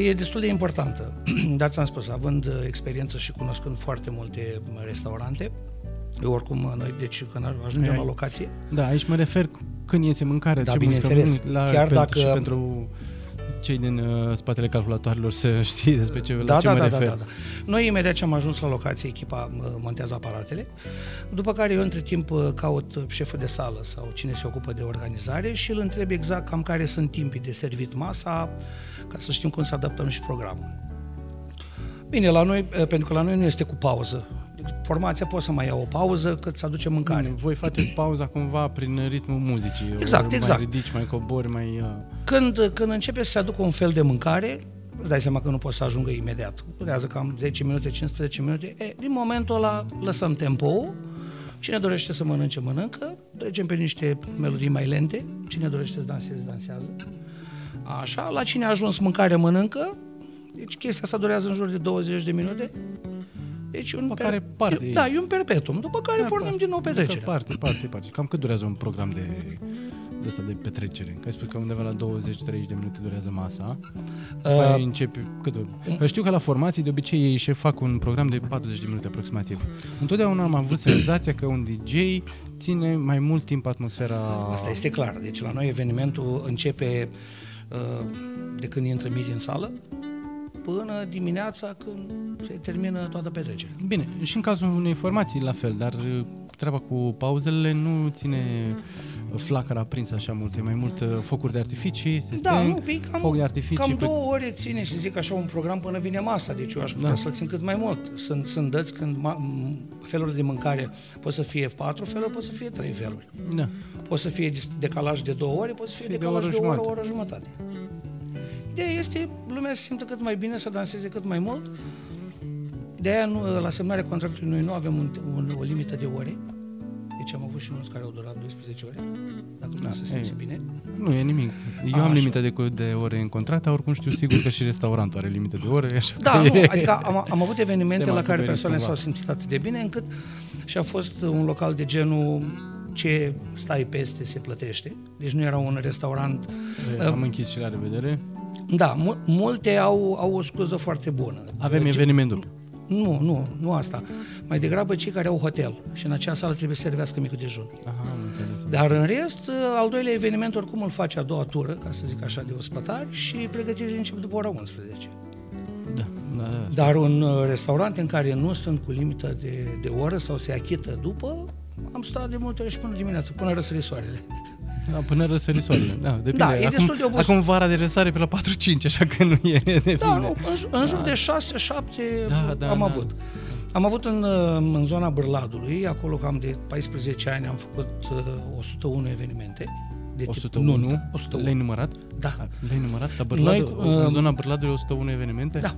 Speaker 2: E destul de importantă, dar ți-am spus, având uh, experiență și cunoscând foarte multe restaurante, eu oricum, uh, noi, deci când ajungem
Speaker 1: Ai-
Speaker 2: la locație,
Speaker 1: Da, aici mă refer când iese mâncare,
Speaker 2: Da,
Speaker 1: ce muzică
Speaker 2: bineînțeles.
Speaker 1: pun, la,
Speaker 2: Chiar
Speaker 1: pentru,
Speaker 2: dacă-
Speaker 1: și pentru cei din uh, spatele calculatoarelor să știi despre ce, la
Speaker 2: da,
Speaker 1: ce
Speaker 2: da,
Speaker 1: mă
Speaker 2: da, da,
Speaker 1: refer.
Speaker 2: da, da. Noi imediat ce am ajuns la locație, echipa mă, montează aparatele, după care eu între timp uh, caut șeful de sală sau cine se ocupă de organizare și îl întreb exact cam care sunt timpii de servit masa, ca să știm cum să adaptăm și programul. Bine, la noi, uh, pentru că la noi nu este cu pauză. Deci, Formația poate să mai ia o pauză cât să aduce mâncare.
Speaker 1: Bine, voi faceți pauza cumva prin ritmul muzicii.
Speaker 2: Exact,
Speaker 1: ori
Speaker 2: exact.
Speaker 1: Mai ridici, mai cobori, mai... Uh,
Speaker 2: Când, când începe să se aducă un fel de mâncare, îți dai seama că nu poți să ajungă imediat. Durează cam 10 minute, 15 minute. E, din momentul ăla lăsăm tempo. Cine dorește să mănânce, mănâncă. Trecem pe niște melodii mai lente. Cine dorește să danseze, dansează. Așa, la cine a ajuns mâncare, mănâncă. Deci chestia asta durează în jur de 20 de minute. Deci un
Speaker 1: După care parte.
Speaker 2: Da, e un perpetuum. După care
Speaker 1: Da,
Speaker 2: pornim
Speaker 1: parte.
Speaker 2: din nou petrecerea.
Speaker 1: Parte, parte, parte. Cam cât durează un program de, de asta de petrecere? Că ai spus că undeva la 20-30 de minute durează masa. După
Speaker 2: Uh,
Speaker 1: aia începi cât? Că știu că la formații de obicei ei și fac un program de 40 de minute aproximativ. Întotdeauna am avut senzația că un DJ ține mai mult timp atmosfera...
Speaker 2: Asta este clar. Deci la noi evenimentul începe uh, de când intră miri în sală până dimineața când se termină toată petrecerea.
Speaker 1: Bine, și în cazul unei formații la fel, dar uh, treaba cu pauzele nu ține uh, flacăra aprinsă așa mult, e mai mult uh, focuri de artificii, se
Speaker 2: Da,
Speaker 1: sting,
Speaker 2: nu, pe
Speaker 1: foc de
Speaker 2: cam,
Speaker 1: artificii.
Speaker 2: cam
Speaker 1: pe-
Speaker 2: două ore ține și zic așa un program până vine masa, deci eu aș putea
Speaker 1: Da.
Speaker 2: să-l țin cât mai mult. Sunt, sunt dăți când ma, m- feluri de mâncare pot să fie patru feluri, pot să fie trei feluri.
Speaker 1: Da.
Speaker 2: Pot să fie dis- decalaj de două ore, pot să fie
Speaker 1: Fie de
Speaker 2: decalaj
Speaker 1: o
Speaker 2: de
Speaker 1: oră
Speaker 2: o oră, o
Speaker 1: jumătate.
Speaker 2: oră jumătate. Ideea este lumea să simtă cât mai bine, să danseze cât mai mult. De aia nu, la semnarea contractului noi nu avem un, un, o limită de ore. Deci am avut și mulți care au durat 12 ore, dacă lumea
Speaker 1: Da,
Speaker 2: se simte
Speaker 1: ei.
Speaker 2: bine.
Speaker 1: Nu e nimic. Eu
Speaker 2: A,
Speaker 1: am
Speaker 2: așa.
Speaker 1: limită de, de ore în contract, dar oricum știu sigur că și restaurantul are limită de ore, așa
Speaker 2: Da,
Speaker 1: că
Speaker 2: nu,
Speaker 1: e-
Speaker 2: adică am, am avut evenimente
Speaker 1: Suntem
Speaker 2: la care
Speaker 1: acoperiți
Speaker 2: persoanele
Speaker 1: cumva.
Speaker 2: s-au simțit atât de bine încât și a fost un local de genul ce stai peste se plătește. Deci nu era un restaurant
Speaker 1: Am închis și la revedere.
Speaker 2: Da, mu- multe au, au o scuză foarte bună.
Speaker 1: Avem
Speaker 2: Ce-
Speaker 1: eveniment după.
Speaker 2: Nu, nu, nu asta. Mai degrabă cei care au hotel și în acea sală trebuie să servească micul dejun.
Speaker 1: Aha, am înțeles.
Speaker 2: Dar în rest, al doilea eveniment oricum îl face a doua tură, ca să zic așa, de ospătari și pregătirile încep după ora 11.
Speaker 1: Da, da, da.
Speaker 2: Dar un uh, restaurant în care nu sunt cu limită de, de oră sau se achită după, am stat de multe ori și până dimineața, până răsări soarele.
Speaker 1: Da, până răsări soarele. Da, depinde.
Speaker 2: Da, e
Speaker 1: acum,
Speaker 2: destul de obos-
Speaker 1: Acum vara de răsare pe la 4-5, așa că nu e de
Speaker 2: Da,
Speaker 1: fine.
Speaker 2: nu, în, ju- în jur de 6-7
Speaker 1: Da, da,
Speaker 2: am
Speaker 1: da.
Speaker 2: avut. Am avut în, uh, în zona Bârladului, acolo cam de 14 ani am făcut uh, 101 evenimente. De tip
Speaker 1: 101,
Speaker 2: nuntă. 101.
Speaker 1: le-ai numărat?
Speaker 2: Da.
Speaker 1: Le-ai numărat? La Bârladu,
Speaker 2: Noi,
Speaker 1: în
Speaker 2: um,
Speaker 1: zona Bârladului 101 evenimente?
Speaker 2: Da.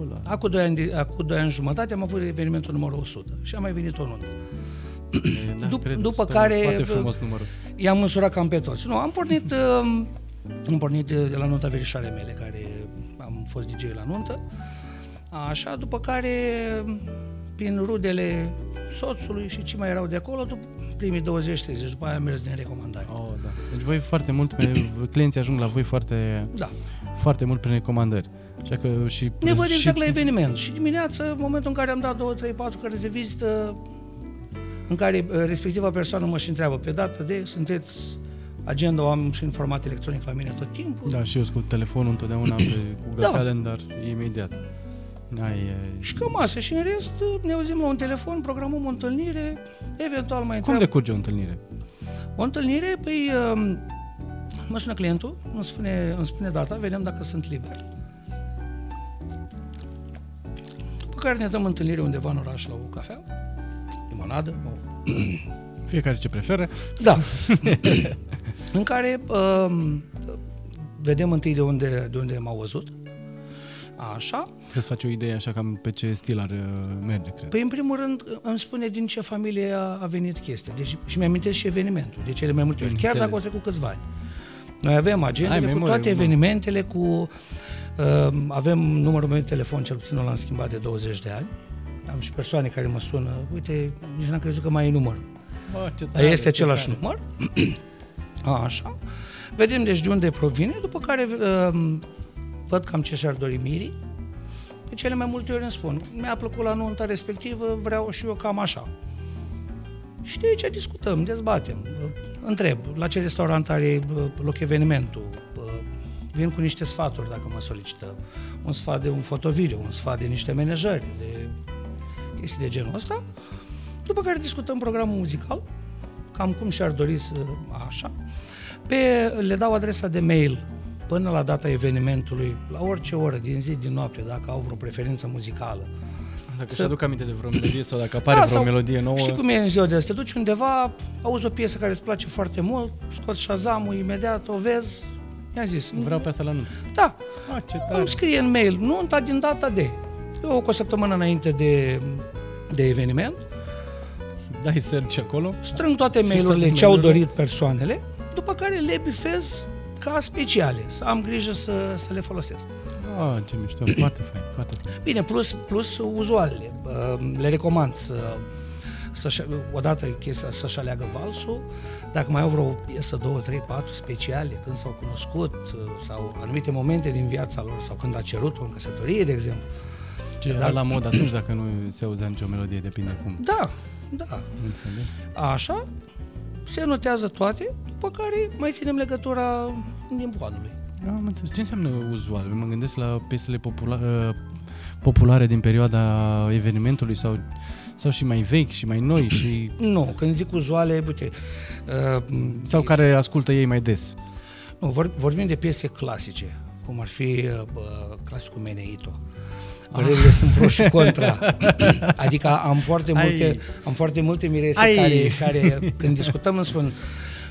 Speaker 1: Ola.
Speaker 2: Acum 2 ani, de, acum 2 ani jumătate am avut evenimentul numărul 100 și am mai venit o nuntă.
Speaker 1: E, Da,
Speaker 2: Dup-
Speaker 1: cred,
Speaker 2: după
Speaker 1: stă
Speaker 2: care-
Speaker 1: Foarte frumos numărul.
Speaker 2: I-am măsurat cam pe toți. Nu, am pornit, uh, am pornit de, de la nunta verișoare mele, care am fost DJ la nuntă. Așa, după care, prin rudele soțului și ce mai erau de acolo, după primii 20-30, după aia am mers din recomandare.
Speaker 1: Oh, da. Deci voi foarte mult, pe, clienții ajung la voi foarte,
Speaker 2: Da.
Speaker 1: foarte mult prin recomandări. Așa că și...
Speaker 2: Ne văd
Speaker 1: și,
Speaker 2: exact la eveniment. Și dimineața, în momentul în care am dat 2, 3, 4 cărți de vizită, în care uh, respectiva persoană mă și întreabă pe dată de sunteți agenda, o am și în format electronic la mine tot timpul.
Speaker 1: Da, și eu cu telefonul întotdeauna pe Google
Speaker 2: Da.
Speaker 1: Calendar, imediat. Ai, e...
Speaker 2: Și cam asta. Și în rest ne auzim la un telefon, programăm o întâlnire, eventual mai
Speaker 1: Cum
Speaker 2: întreabă.
Speaker 1: decurge o întâlnire?
Speaker 2: O întâlnire, păi um, mă sună clientul, îmi spune, îmi spune data, vedem dacă sunt liber. După care ne dăm întâlnire undeva în oraș la o cafea, limonadă, o
Speaker 1: Fiecare ce preferă.
Speaker 2: Da. în care um, vedem întâi de unde, de unde m-au văzut. Așa.
Speaker 1: Să-ți faci o idee așa cam pe ce stil ar uh, merge, cred.
Speaker 2: Păi, în primul rând, îmi spune din ce familie a, a venit chestia. Deci, și mi-amintesc și evenimentul, de cele mai multe ori, chiar
Speaker 1: Înțeleg.
Speaker 2: dacă au trecut câțiva ani. Noi avem
Speaker 1: Ai
Speaker 2: agendele cu
Speaker 1: memorie,
Speaker 2: toate
Speaker 1: mă.
Speaker 2: evenimentele, cu uh, avem numărul meu de telefon, cel puțin l-am schimbat de 20 de ani. Am și persoane care mă sună, uite, nici n-am crezut că mai e număr.
Speaker 1: Oh, ce
Speaker 2: Dar este același număr. A, așa. Vedem deci de unde provine, după care uh, văd cam ce și-ar dori Miri. Pe cele mai multe ori îmi spun, mi-a plăcut la nunta respectivă, vreau și eu cam așa. Și de aici discutăm, dezbatem, uh, întreb la ce restaurant are uh, loc evenimentul, uh, vin cu niște sfaturi dacă mă solicită, un sfat de un fotovideo, un sfat de niște menajări, de chestii de genul ăsta, după care discutăm programul muzical, cam cum și-ar dori să așa. Pe, le dau adresa de mail până la data evenimentului, la orice oră, din zi, din noapte, dacă au vreo preferință muzicală.
Speaker 1: Dacă
Speaker 2: Să-
Speaker 1: să... aduc aminte de vreo melodie sau dacă apare
Speaker 2: Da,
Speaker 1: vreo
Speaker 2: sau-
Speaker 1: melodie nouă...
Speaker 2: Știi cum e în ziua de azi? Te duci undeva, auzi o piesă care îți place foarte mult, scoți Shazam-ul imediat, o vezi, i-a zis.
Speaker 1: Vreau pe asta la nuntă.
Speaker 2: Da,
Speaker 1: Ah, ce tare!
Speaker 2: îmi scrie în mail, nunta din data de. Eu cu o săptămână înainte de, de eveniment,
Speaker 1: Dai search acolo.
Speaker 2: strâng toate
Speaker 1: Sunt
Speaker 2: mailurile
Speaker 1: toate
Speaker 2: ce au
Speaker 1: mailurile.
Speaker 2: dorit persoanele, după care le bifez ca speciale, să am grijă să, să le folosesc.
Speaker 1: Ah, ce mișto, foarte fain, foarte fain.
Speaker 2: Bine, plus, plus uzualele. Uh, Le recomand să, să odată chestia, să-și aleagă valsul, dacă mai au vreo piesă, două, trei, patru speciale, când s-au cunoscut uh, sau anumite momente din viața lor sau când a cerut-o în căsătorie, de exemplu.
Speaker 1: Ce era la mod atunci dacă nu se auzea nicio melodie, depinde cum.
Speaker 2: Da, da.
Speaker 1: Înțeleg?
Speaker 2: Așa, se notează toate, după care mai ținem legătura în timpul anului.
Speaker 1: Am înțeles. Ce înseamnă uzual? Mă gândesc la piesele popula- uh, populare din perioada evenimentului sau, sau și mai vechi și mai noi și
Speaker 2: Nu, când zic uzuale, uite, uh,
Speaker 1: sau care ascultă ei mai des.
Speaker 2: Nu, vor, vorbim de piese clasice, cum ar fi uh, bă, clasicul Meneito. Părerile sunt pro și contra. Adică am foarte
Speaker 1: Ai.
Speaker 2: multe, am foarte multe mirese
Speaker 1: Ai.
Speaker 2: care, care, când discutăm, îmi spun,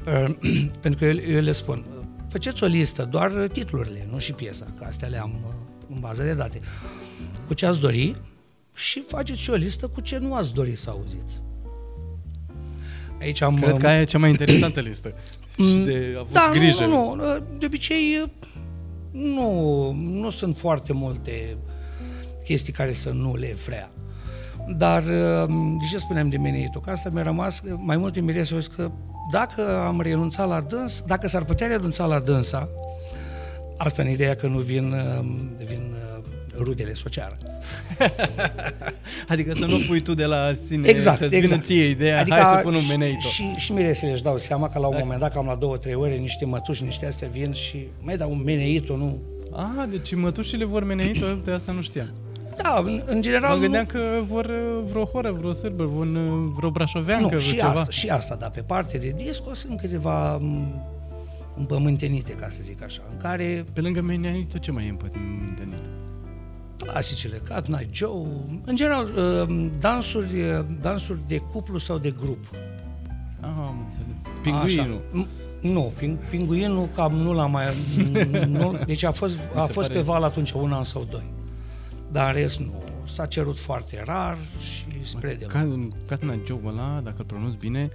Speaker 2: uh, pentru că eu, eu le spun, uh, faceți o listă, doar titlurile, nu și piesa, că astea le am uh, în bază de date. Cu ce ați dori și faceți și o listă cu ce nu ați dori să auziți. Aici am...
Speaker 1: Cred
Speaker 2: uh,
Speaker 1: că aia e cea mai interesantă listă. și de avut
Speaker 2: da,
Speaker 1: grijă.
Speaker 2: Nu, nu, nu, de obicei nu, nu sunt foarte multe chestii care să nu le vrea. Dar, de ce spuneam de Meneito? Că asta mi-a rămas, mai multe mirese au zis că dacă am renunțat la dâns, dacă s-ar putea renunța la dânsa, asta în ideea că nu vin, vin rudele sociale.
Speaker 1: Adică să nu pui tu de la sine,
Speaker 2: Exact,
Speaker 1: să-ți
Speaker 2: exact.
Speaker 1: vină ție ideea,
Speaker 2: adică
Speaker 1: hai să pun un meneito.
Speaker 2: Și, și miresele își dau seama că la un moment dat, cam la două, trei ore, niște mătuși, niște astea vin și mai dau un meneito, nu?
Speaker 1: Ah, deci mătușile vor meneito, de asta nu știam.
Speaker 2: Da, în, în general
Speaker 1: Mă gândeam
Speaker 2: nu,
Speaker 1: că vor uh, vreo horă, vreo sârbă, un, uh, vreo brașoveancă,
Speaker 2: nu
Speaker 1: vreo
Speaker 2: și,
Speaker 1: ceva.
Speaker 2: asta, și asta, dar pe parte de disco sunt câteva m, împământenite, ca să zic așa, în care
Speaker 1: Pe lângă meneito, ce mai e împământenit?
Speaker 2: clasicele, Cat Night Joe, în general uh, dansuri, uh, dansuri de cuplu sau de grup.
Speaker 1: Ah, am înțeles. Pinguinul.
Speaker 2: Așa. M- Nu, ping, pinguinul cam nu l-am mai... nu, deci a fost, a
Speaker 1: se
Speaker 2: fost
Speaker 1: pare-
Speaker 2: pe val atunci un an sau doi. Dar în rest nu. S-a cerut foarte rar și spre de
Speaker 1: Ca, Catna Joe ăla, dacă îl pronunț bine,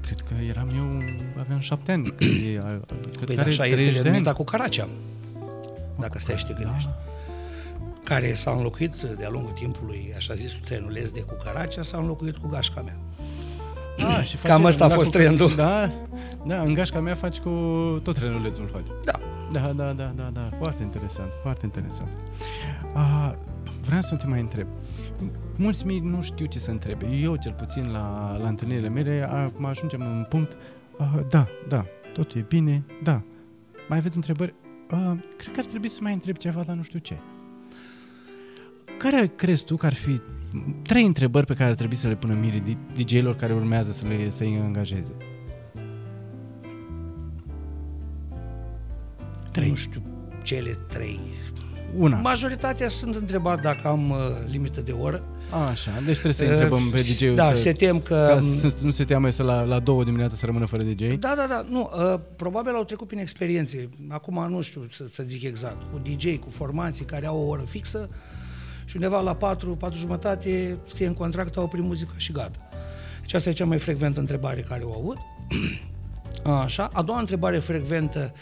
Speaker 1: cred că eram eu, aveam șapte ani. Cred, e, a- cred
Speaker 2: Păi
Speaker 1: că are
Speaker 2: așa
Speaker 1: 30
Speaker 2: este
Speaker 1: de ani.
Speaker 2: nunta cu Caracea, dacă stai și te gândești.
Speaker 1: Da.
Speaker 2: Care s-a înlocuit de-a lungul timpului, așa zisul trenuleț de cu Caracea, s-a înlocuit cu gașca mea.
Speaker 1: Ah, și
Speaker 2: Cam ăsta a
Speaker 1: da,
Speaker 2: fost
Speaker 1: cu-
Speaker 2: trendul.
Speaker 1: Da, da, în gașca mea faci cu tot trenulețul faci.
Speaker 2: Da.
Speaker 1: Da, da, da, da, da, foarte interesant, foarte interesant. A, vreau să te mai întreb. Mulți mii nu știu ce să întrebe. Eu, cel puțin, la, la întâlnirile mele, a, mă ajungem în punct, a, da, da, totul e bine, da. Mai aveți întrebări? A, cred că ar trebui să mai întreb ceva, dar nu știu ce. Care crezi tu că ar fi trei întrebări pe care ar trebui să le pună Miri DJ-ilor care urmează să le să îi angajeze? Trei.
Speaker 2: Nu știu cele trei.
Speaker 1: Una.
Speaker 2: Majoritatea sunt întrebat dacă am uh, limită de oră.
Speaker 1: Așa, deci trebuie să întrebăm pe DJ-ul
Speaker 2: Da,
Speaker 1: să,
Speaker 2: se tem că...
Speaker 1: ca să nu se teamă să la, la două dimineața să rămână fără DJ.
Speaker 2: Da, da, da, nu, uh, probabil au trecut prin experiențe, acum nu știu să, să zic exact, cu DJ, cu formații care au o oră fixă și undeva la 4, 4 jumătate scrie în contract, au oprit muzica și gata. Deci asta e cea mai frecventă întrebare care o aud. Așa, a doua întrebare frecventă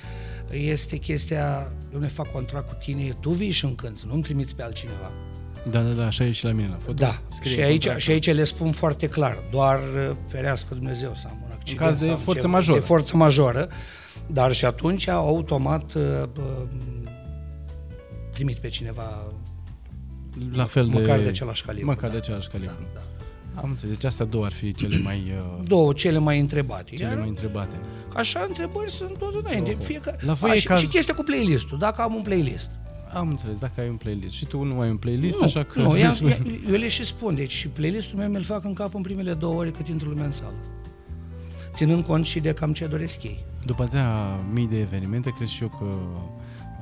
Speaker 2: este chestia, eu ne fac contract cu tine, tu vii și încânți, nu-mi trimiți pe altcineva.
Speaker 1: Da, da, da, așa e și la mine la foto.
Speaker 2: Da,
Speaker 1: Scrie
Speaker 2: și aici,
Speaker 1: contractul.
Speaker 2: și aici le spun foarte clar, doar uh, ferească Dumnezeu să am un accident.
Speaker 1: caz de
Speaker 2: sau
Speaker 1: forță
Speaker 2: ceva,
Speaker 1: majoră.
Speaker 2: De forță majoră, dar și atunci automat uh, uh, trimit pe cineva
Speaker 1: la fel de...
Speaker 2: măcar de același calibru.
Speaker 1: Măcar
Speaker 2: da.
Speaker 1: de același calibru.
Speaker 2: Da, da.
Speaker 1: Am înțeles. Deci astea două ar fi cele mai, uh,
Speaker 2: Două, cele mai întrebate.
Speaker 1: cele
Speaker 2: Iar
Speaker 1: mai întrebate.
Speaker 2: așa întrebări sunt tot înainte. Fiecare...
Speaker 1: La voi
Speaker 2: A,
Speaker 1: e
Speaker 2: și,
Speaker 1: caz-
Speaker 2: și chestia cu playlistul. Dacă am un playlist.
Speaker 1: Am înțeles, dacă ai un playlist. Și tu nu ai un playlist,
Speaker 2: nu,
Speaker 1: așa că...
Speaker 2: nu, ea, ea, eu le și spun. Deci și playlistul meu mi-l fac în cap în primele două ore cât intră lumea în sală. Ținând cont și de cam ce doresc ei.
Speaker 1: După atâtea mii de evenimente, cred și eu că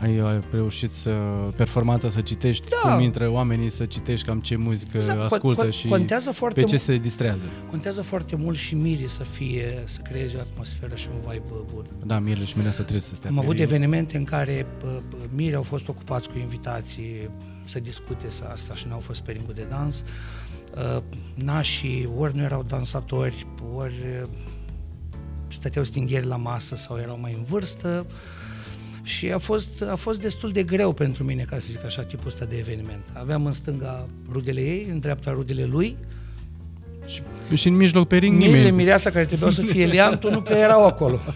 Speaker 1: ai, ai reușit să performanța să citești
Speaker 2: Da.
Speaker 1: cum intră oamenii, să citești cam ce muzică
Speaker 2: Exact, con-
Speaker 1: ascultă
Speaker 2: con-
Speaker 1: și
Speaker 2: contează foarte
Speaker 1: pe ce
Speaker 2: mult.
Speaker 1: se distrează.
Speaker 2: Contează foarte mult și mirii să fie, să creeze o atmosferă și un vibe bun.
Speaker 1: Da, Mirle și Mireasa trebuie să stea
Speaker 2: Am
Speaker 1: pe
Speaker 2: avut
Speaker 1: ring.
Speaker 2: evenimente în care pă, pă, mirii au fost ocupați cu invitații să discute să asta și n-au fost pe ringul de dans. Uh, Nașii ori nu erau dansatori, ori uh, stăteau stingheri la masă sau erau mai în vârstă și a fost, a fost destul de greu pentru mine, ca să zic așa, tipul ăsta de eveniment. Aveam în stânga rudele ei, în dreapta rudele lui,
Speaker 1: Și în mijloc pe ring
Speaker 2: mirile,
Speaker 1: nimeni.
Speaker 2: mireasa care trebuiau să fie liantul nu prea erau acolo.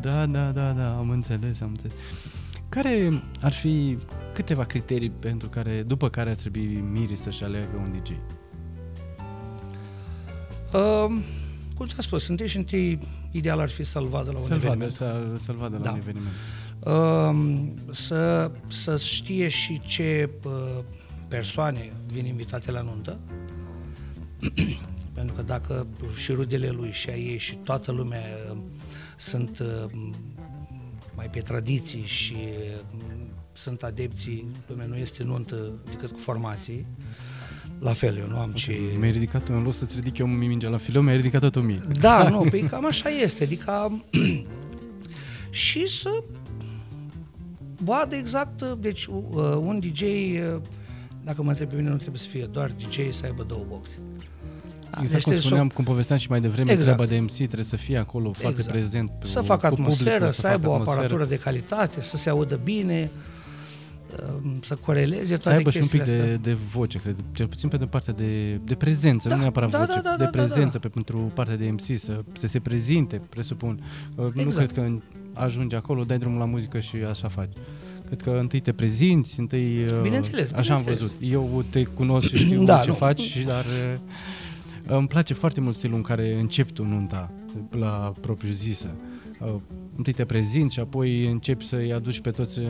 Speaker 1: Da, da, da, da, am înțeles, am înțeles. Care ar fi câteva criterii pentru care, după care ar trebui Miri să-și aleagă un DJ?
Speaker 2: Uh, cum ți-am spus, întâi și întâi ideal ar fi să-l vadă la un
Speaker 1: Să-l vadă,
Speaker 2: eveniment.
Speaker 1: să, să-l vadă la
Speaker 2: Da.
Speaker 1: un eveniment.
Speaker 2: Uh, să, să știe și ce uh, persoane vin invitate la nuntă. Pentru că dacă și rudele lui și a ei și toată lumea uh, sunt uh, mai pe tradiții și uh, sunt adepții, lumea nu este nuntă decât cu formații, la fel, eu nu am ce...
Speaker 1: Mi-ai ridicat în loc să-ți ridic eu mingea la filou, mi-ai ridicat tot mie.
Speaker 2: Da, nu, păi cam așa este, adică și să vadă exact, deci uh, un DJ, uh, dacă mă întreb pe mine, nu trebuie să fie doar DJ, să aibă două boxe. Da,
Speaker 1: Exact
Speaker 2: deci
Speaker 1: cum
Speaker 2: trebuie să-
Speaker 1: spuneam, cum povesteam și mai devreme,
Speaker 2: Exact.
Speaker 1: treaba de MC trebuie să fie acolo, facă
Speaker 2: Exact.
Speaker 1: prezent pe,
Speaker 2: să facă
Speaker 1: cu
Speaker 2: atmosferă,
Speaker 1: publicul,
Speaker 2: să, aibă o
Speaker 1: facă atmosferă,
Speaker 2: aparatură de calitate, să se audă bine, uh, să coreleze
Speaker 1: Să
Speaker 2: toate
Speaker 1: aibă și un pic
Speaker 2: chestiile
Speaker 1: de,
Speaker 2: astea.
Speaker 1: de voce, cred, cel puțin pe de partea de, de prezență,
Speaker 2: Da,
Speaker 1: nu neapărat
Speaker 2: da,
Speaker 1: voce,
Speaker 2: da, da,
Speaker 1: de
Speaker 2: da, da,
Speaker 1: prezență
Speaker 2: da.
Speaker 1: Pe, pentru partea de MC, să, să se prezinte, presupun. Uh, Nu
Speaker 2: Exact.
Speaker 1: cred că ajungi acolo, dai drumul la muzică și așa faci. Cred că întâi te prezinți, întâi... uh,
Speaker 2: Bineînțeles,
Speaker 1: Așa am
Speaker 2: bineînțeles.
Speaker 1: văzut. Eu te cunosc și știu
Speaker 2: Da,
Speaker 1: ce
Speaker 2: nu.
Speaker 1: faci, și dar uh, îmi place foarte mult stilul în care începi tu nunta la propriu zisă. Uh, întâi te prezinți și apoi începi să-i aduci pe toți uh,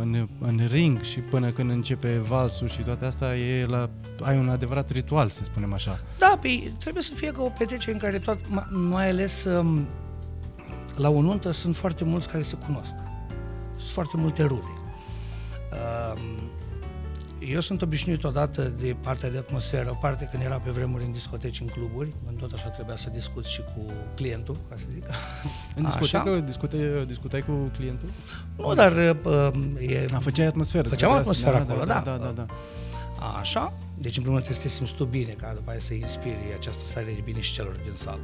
Speaker 1: în, în ring și până când începe valsul și toate astea e la, ai un adevărat ritual, să spunem așa.
Speaker 2: Da, pe trebuie să fie ca o petrecere în care tot, ma- mai ales um, la o nuntă sunt foarte mulți care se cunosc. Sunt foarte multe rude. Um, eu sunt obișnuit odată de partea de atmosferă, o parte când era pe vremuri în discoteci, în cluburi, când tot așa trebuia să discut și cu clientul, ca să zic.
Speaker 1: În
Speaker 2: Așa.
Speaker 1: discotecă discutai, discutai cu clientul?
Speaker 2: Nu, dar uh, e,
Speaker 1: A, făceai atmosferă.
Speaker 2: Făceam
Speaker 1: trebuia
Speaker 2: atmosferă
Speaker 1: să-
Speaker 2: acolo,
Speaker 1: da.
Speaker 2: da.
Speaker 1: Da, da, da.
Speaker 2: Așa, deci în primul rând trebuie să te simți tu bine, ca după aia să inspiri această stare de bine și celor din sală.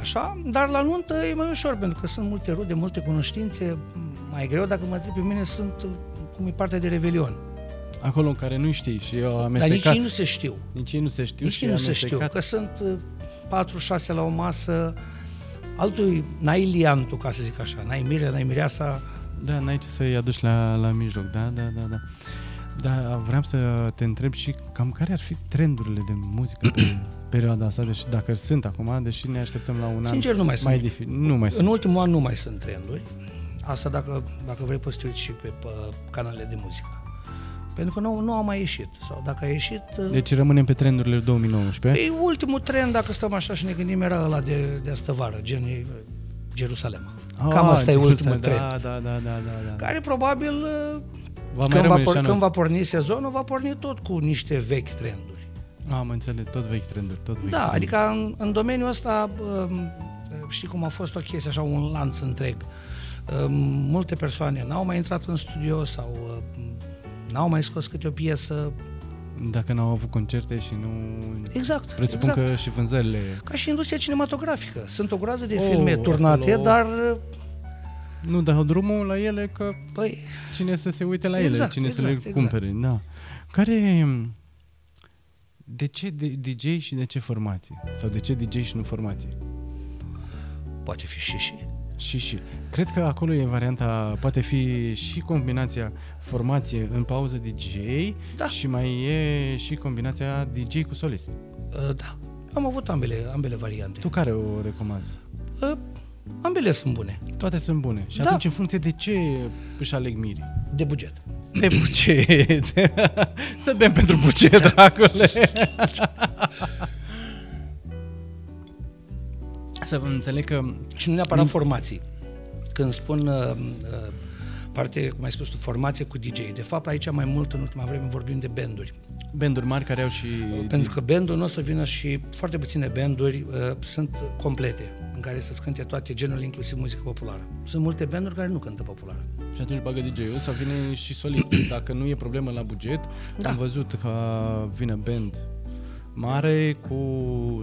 Speaker 2: Așa, dar la nuntă e mai ușor, pentru că sunt multe rude, multe cunoștințe, mai greu dacă mă întreb pe mine sunt uh, cum e partea de revelion.
Speaker 1: Acolo în care nu știi și eu
Speaker 2: Dar
Speaker 1: amestecat.
Speaker 2: nici ei nu se știu.
Speaker 1: nici ei nu se știu
Speaker 2: Nici
Speaker 1: și
Speaker 2: ei nu se știu,
Speaker 1: amestecat.
Speaker 2: că sunt uh, 4-6 la o masă, altul n-ai liantul, ca să zic așa, n-ai mire, n-ai mireasa,
Speaker 1: Da, n-ai ce să-i aduci la, la mijloc, da, da, da, da. Da, vreau să te întreb și cam care ar fi trendurile de muzică pe perioada asta, deși dacă sunt acum, deși ne așteptăm la un
Speaker 2: Sincer, nu mai
Speaker 1: an mai
Speaker 2: sunt.
Speaker 1: dificil. Nu mai
Speaker 2: În
Speaker 1: sunt.
Speaker 2: ultimul an nu mai sunt trenduri. Asta dacă, dacă vrei poți să te uiți și pe, pe canalele de muzică. Pentru că nu, nu a mai ieșit. Sau dacă a ieșit...
Speaker 1: Deci rămânem pe trendurile 2019.
Speaker 2: e ultimul trend, dacă stăm așa și ne gândim, era ăla de, de astă vară, gen e, Jerusalem.
Speaker 1: Ah,
Speaker 2: Cam asta e
Speaker 1: Jerusalem,
Speaker 2: ultimul trend.
Speaker 1: Da, da, da, da, da, da.
Speaker 2: Care probabil uh,
Speaker 1: Va mai
Speaker 2: Când va,
Speaker 1: rămâne
Speaker 2: por-
Speaker 1: și anul
Speaker 2: când
Speaker 1: ăsta.
Speaker 2: va porni sezonul, va porni tot cu niște vechi trenduri.
Speaker 1: Am înțeles, tot vechi trenduri, tot vechi
Speaker 2: Da,
Speaker 1: trenduri.
Speaker 2: adică în, în domeniul ăsta, um, știi cum a fost o chestie, așa, un lanț întreg. Um, Multe persoane n-au mai intrat în studio sau um, n-au mai scos câte o piesă.
Speaker 1: Dacă n-au avut concerte și nu...
Speaker 2: Exact,
Speaker 1: Presupun
Speaker 2: exact.
Speaker 1: că și vânzările...
Speaker 2: Ca și industria cinematografică. Sunt o groază de
Speaker 1: Oh,
Speaker 2: filme turnate,
Speaker 1: acolo-
Speaker 2: dar,
Speaker 1: Nu dau drumul la ele că
Speaker 2: băi,
Speaker 1: cine să se uite la ele,
Speaker 2: Exact,
Speaker 1: cine să
Speaker 2: exact,
Speaker 1: le
Speaker 2: exact.
Speaker 1: cumpere, da. Care... De ce de- DJ și de ce formație? Sau de ce DJ și nu formație?
Speaker 2: poate fi și și.
Speaker 1: Și și. Cred că acolo e varianta, poate fi și combinația formație în pauză DJ
Speaker 2: Da.
Speaker 1: și mai e și combinația DJ cu solist.
Speaker 2: Uh, Da, am avut ambele, ambele variante.
Speaker 1: Tu care o recomanzi?
Speaker 2: Uh, Ambele sunt bune,
Speaker 1: Toate sunt bune. Și
Speaker 2: Da.
Speaker 1: atunci în funcție de ce își aleg mirii?
Speaker 2: de buget.
Speaker 1: De buget. Să bem pentru buget, dragule. Să vă înțeleg că
Speaker 2: Și nu neapărat formații. Când spun uh, uh, parte, cum ai spus tu, formație cu DJ. De fapt, aici mai mult în ultima vreme vorbim de banduri.
Speaker 1: banduri mari care au și...
Speaker 2: Pentru că bandul nu o să vină și foarte puține banduri uh, sunt complete, în care să-ți cânte toate genurile, inclusiv muzică populară. Sunt multe banduri care nu cântă populară.
Speaker 1: Și atunci bagă DJ-ul sau vine și solist. Dacă nu e problemă la buget,
Speaker 2: Da.
Speaker 1: am văzut că vine band mare cu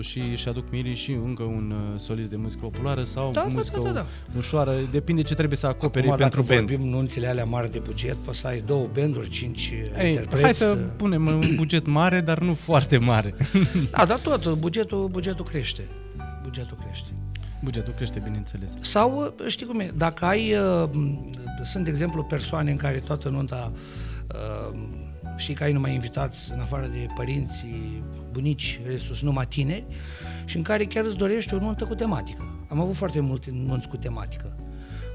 Speaker 1: și și aduc mirii și încă un uh, solist de muzică populară sau
Speaker 2: Da, da,
Speaker 1: muzică
Speaker 2: da, da, da.
Speaker 1: ușoară, depinde ce trebuie să acoperi
Speaker 2: Acum,
Speaker 1: pentru
Speaker 2: dacă
Speaker 1: band.
Speaker 2: vorbim nunțile alea mari de buget, poți să ai două banduri, cinci uh,
Speaker 1: Ei,
Speaker 2: interpreți.
Speaker 1: hai să punem un buget mare, dar nu foarte mare.
Speaker 2: Da, dar tot, bugetul, bugetul crește. Bugetul crește.
Speaker 1: Bugetul crește, bineînțeles.
Speaker 2: Sau, uh, știi cum e, dacă ai, uh, m, sunt, de exemplu, persoane în care toată nunta uh, știi că ai numai invitați în afară de părinții, bunici, restul sunt numai tineri și în care chiar îți dorești o nuntă cu tematică. Am avut foarte multe nunți cu tematică.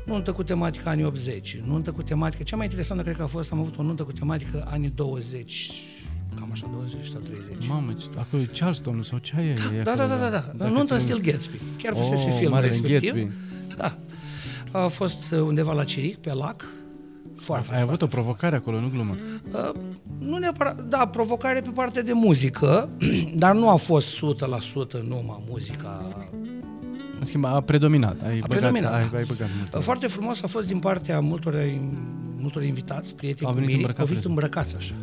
Speaker 2: Nuntă cu tematică anii 80, nuntă cu tematică, cea mai interesantă cred că a fost, am avut o nuntă cu tematică anii 20, cam așa, 20 sau 30.
Speaker 1: Mamă, ce- acolo e Charleston sau ce e? e
Speaker 2: Da,
Speaker 1: acolo,
Speaker 2: da, da, da, da.
Speaker 1: Dacă
Speaker 2: Nuntă în
Speaker 1: țin-
Speaker 2: stil Gatsby. Chiar fusese
Speaker 1: Oh,
Speaker 2: filmul
Speaker 1: Marele
Speaker 2: respectiv.
Speaker 1: Gatsby.
Speaker 2: Da. A fost uh, undeva la Ciric, pe lac. Foarte,
Speaker 1: Ai avut
Speaker 2: foarte
Speaker 1: o provocare acolo, nu glumă.
Speaker 2: Uh, nu neapărat, da, provocare pe partea de muzică, dar nu a fost 100% numai muzica.
Speaker 1: În schimb, a predominat. Ai băgat,
Speaker 2: predominat,
Speaker 1: ai,
Speaker 2: da.
Speaker 1: ai băgat mult.
Speaker 2: Uh, Foarte frumos a fost din partea multor, multor invitați, prieteni
Speaker 1: Au
Speaker 2: cu
Speaker 1: venit
Speaker 2: Miri,
Speaker 1: îmbrăcați
Speaker 2: au venit
Speaker 1: frumos.
Speaker 2: îmbrăcați așa.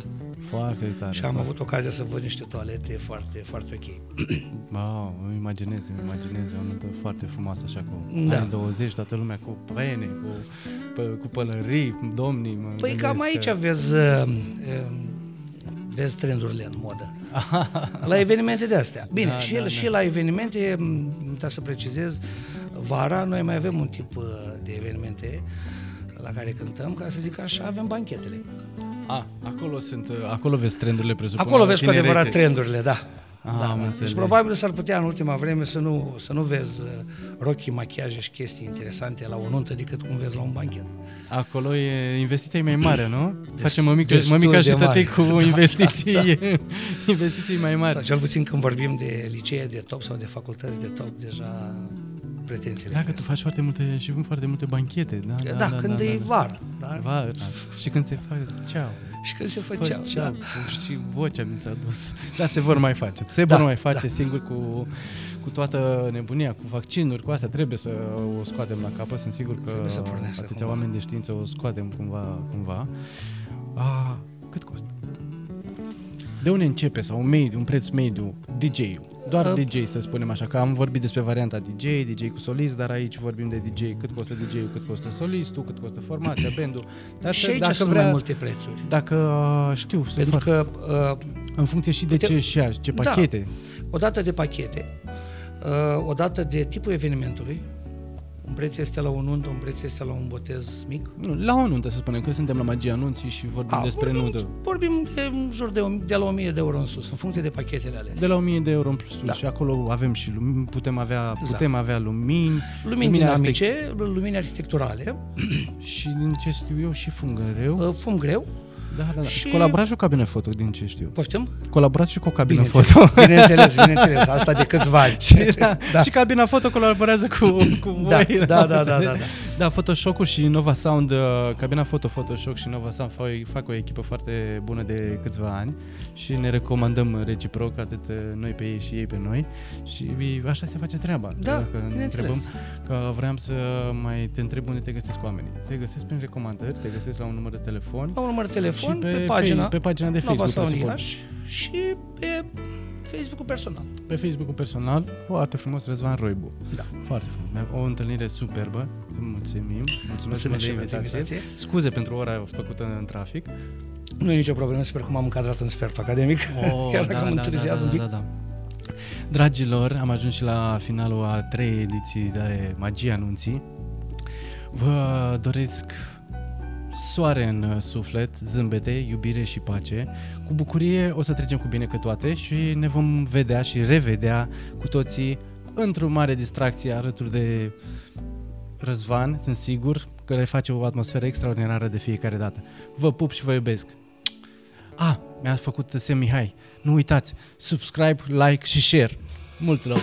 Speaker 1: Foarte tare.
Speaker 2: Și am avut ocazia să văd niște toalete foarte, foarte ok.
Speaker 1: Wow, îmi imaginez, îmi imaginez o nuntă foarte frumoasă așa cu
Speaker 2: Da.
Speaker 1: anii 20, toată lumea cu prene, cu, pă, cu pălării, domnii. Mă
Speaker 2: Păi
Speaker 1: gândesc
Speaker 2: cam aici
Speaker 1: că...
Speaker 2: vezi, uh, uh, vezi trendurile în modă. La evenimente de astea. Bine,
Speaker 1: Da,
Speaker 2: și,
Speaker 1: da,
Speaker 2: el,
Speaker 1: da.
Speaker 2: și la evenimente, m, nu trebuie să precizez, vara noi mai avem un tip uh, de evenimente la care cântăm, ca să zic așa, avem banchetele.
Speaker 1: A, acolo sunt, uh, acolo vezi trendurile presupun.
Speaker 2: Acolo
Speaker 1: la
Speaker 2: vezi cu
Speaker 1: tinerețe.
Speaker 2: adevărat trendurile, da.
Speaker 1: Ah,
Speaker 2: da,
Speaker 1: am
Speaker 2: da.
Speaker 1: înțeles.
Speaker 2: Deci probabil s-ar putea în ultima vreme să nu, să nu vezi uh, rochii, machiaje și chestii interesante la o nuntă decât cum vezi la un banchet.
Speaker 1: Acolo e investiția e mai mare, nu? Facem mămică,
Speaker 2: destul
Speaker 1: mămica
Speaker 2: de
Speaker 1: și tătei
Speaker 2: mare.
Speaker 1: cu
Speaker 2: Da,
Speaker 1: investiții,
Speaker 2: da,
Speaker 1: investiții mai
Speaker 2: Sau
Speaker 1: mari.
Speaker 2: cel puțin când vorbim de licee de top sau de facultăți de top, deja pretențiile
Speaker 1: Da, că tu
Speaker 2: cresc.
Speaker 1: faci foarte multe și foarte multe banchete, da?
Speaker 2: Da, da, când e vară, da?
Speaker 1: Vara. Și când se face ceau.
Speaker 2: Și când se făceau,
Speaker 1: Făceau,
Speaker 2: da.
Speaker 1: și vocea mi s-a dus. Dar se vor mai face. Se
Speaker 2: Da,
Speaker 1: vor mai face
Speaker 2: da.
Speaker 1: singur cu, cu toată nebunia, cu vaccinuri, cu asta. Trebuie să o scoatem la capăt. Sunt sigur că
Speaker 2: Trebuie să pornească
Speaker 1: atâția
Speaker 2: cumva.
Speaker 1: oameni de știință o scoatem cumva. cumva. A, cât costă? De unde începe sau un, mediu, un preț mediu DJ-ul? Doar
Speaker 2: Uh,
Speaker 1: DJ, să spunem așa, că am vorbit despre varianta DJ, DJ cu solist, dar aici vorbim de DJ, cât costă DJ-ul, cât costă solistul, cât costă formația, bandul. Dar
Speaker 2: Și
Speaker 1: să-
Speaker 2: aici
Speaker 1: dacă
Speaker 2: sunt
Speaker 1: vrea,
Speaker 2: mai multe prețuri.
Speaker 1: Dacă știu, sunt
Speaker 2: Pentru
Speaker 1: foarte,
Speaker 2: că uh,
Speaker 1: în funcție și de
Speaker 2: Te-
Speaker 1: ce și ia, ce
Speaker 2: Da.
Speaker 1: pachete.
Speaker 2: odată de pachete, uh, odată de tipul evenimentului, un preț este la o nuntă, un preț este la un botez mic.
Speaker 1: Nu, la o nuntă, să spunem, că suntem la magia anunții și vorbim
Speaker 2: A,
Speaker 1: despre
Speaker 2: vorbim,
Speaker 1: nuntă.
Speaker 2: Vorbim de în jur de, o- de la 1000 de euro în sus, în funcție de pachetele alese.
Speaker 1: De la 1000 de euro în plus
Speaker 2: Da.
Speaker 1: și acolo avem și lumini, putem avea,
Speaker 2: Exact.
Speaker 1: putem avea lumini,
Speaker 2: lumini
Speaker 1: lumini
Speaker 2: dinamice, lumini arhitecturale,
Speaker 1: și din ce știu eu și fum greu.
Speaker 2: uh, fum greu,
Speaker 1: Da, da, da. Și,
Speaker 2: și-
Speaker 1: colaborați și cu o cabină foto, din ce știu.
Speaker 2: poftim?
Speaker 1: Colaborați și cu o cabină
Speaker 2: Bineînțeles,
Speaker 1: foto.
Speaker 2: bineînțeles, bineînțeles, asta de câțiva ani.
Speaker 1: și, da,
Speaker 2: da.
Speaker 1: și cabina foto colaborează cu, cu
Speaker 2: Da,
Speaker 1: voi.
Speaker 2: da,
Speaker 1: am
Speaker 2: da, da,
Speaker 1: înțeles.
Speaker 2: da, da.
Speaker 1: Da, Photoshop-ul și Nova Sound, uh, cabina Photo Photoshop și Nova Sound fac, fac o echipă foarte bună de câțiva ani și ne recomandăm reciproc atât uh, noi pe ei și ei pe noi și așa se face treaba.
Speaker 2: Da,
Speaker 1: Că ne
Speaker 2: bineînțeles.
Speaker 1: întrebăm, că vreau să mai te întreb unde te găsesc oamenii. Te găsesc prin recomandări, te găsesc la un număr de telefon
Speaker 2: La un număr de telefon,
Speaker 1: și
Speaker 2: pe, pagina,
Speaker 1: pe pagina de
Speaker 2: Nova
Speaker 1: Facebook.
Speaker 2: Sound
Speaker 1: presupun.
Speaker 2: Iași și pe Facebook-ul personal.
Speaker 1: Pe Facebook-ul personal, foarte frumos, Răzvan Roibu.
Speaker 2: Da.
Speaker 1: Foarte frumos. O întâlnire superbă. Mulțumim. Mulțumesc,
Speaker 2: Mulțumesc
Speaker 1: mult
Speaker 2: și
Speaker 1: de
Speaker 2: pentru
Speaker 1: invitație.
Speaker 2: invitație.
Speaker 1: Scuze pentru ora făcută în trafic.
Speaker 2: Nu e nicio problemă, sper că m-am încadrat în sfertul academic,
Speaker 1: Oh,
Speaker 2: chiar dacă am întârziat un pic.
Speaker 1: da, da. Dragilor, am ajuns și la finalul a trei ediții de Magia Anunții. Vă doresc soare în uh, suflet, zâmbete, iubire și pace. Cu bucurie o să trecem cu bine că toate și ne vom vedea și revedea cu toții într-o mare distracție alături de Răzvan, sunt sigur că le face o atmosferă extraordinară de fiecare dată. Vă pup și vă iubesc! Ah, mi-a făcut semn Mihai. Nu uitați, subscribe, like și share. Mulți love!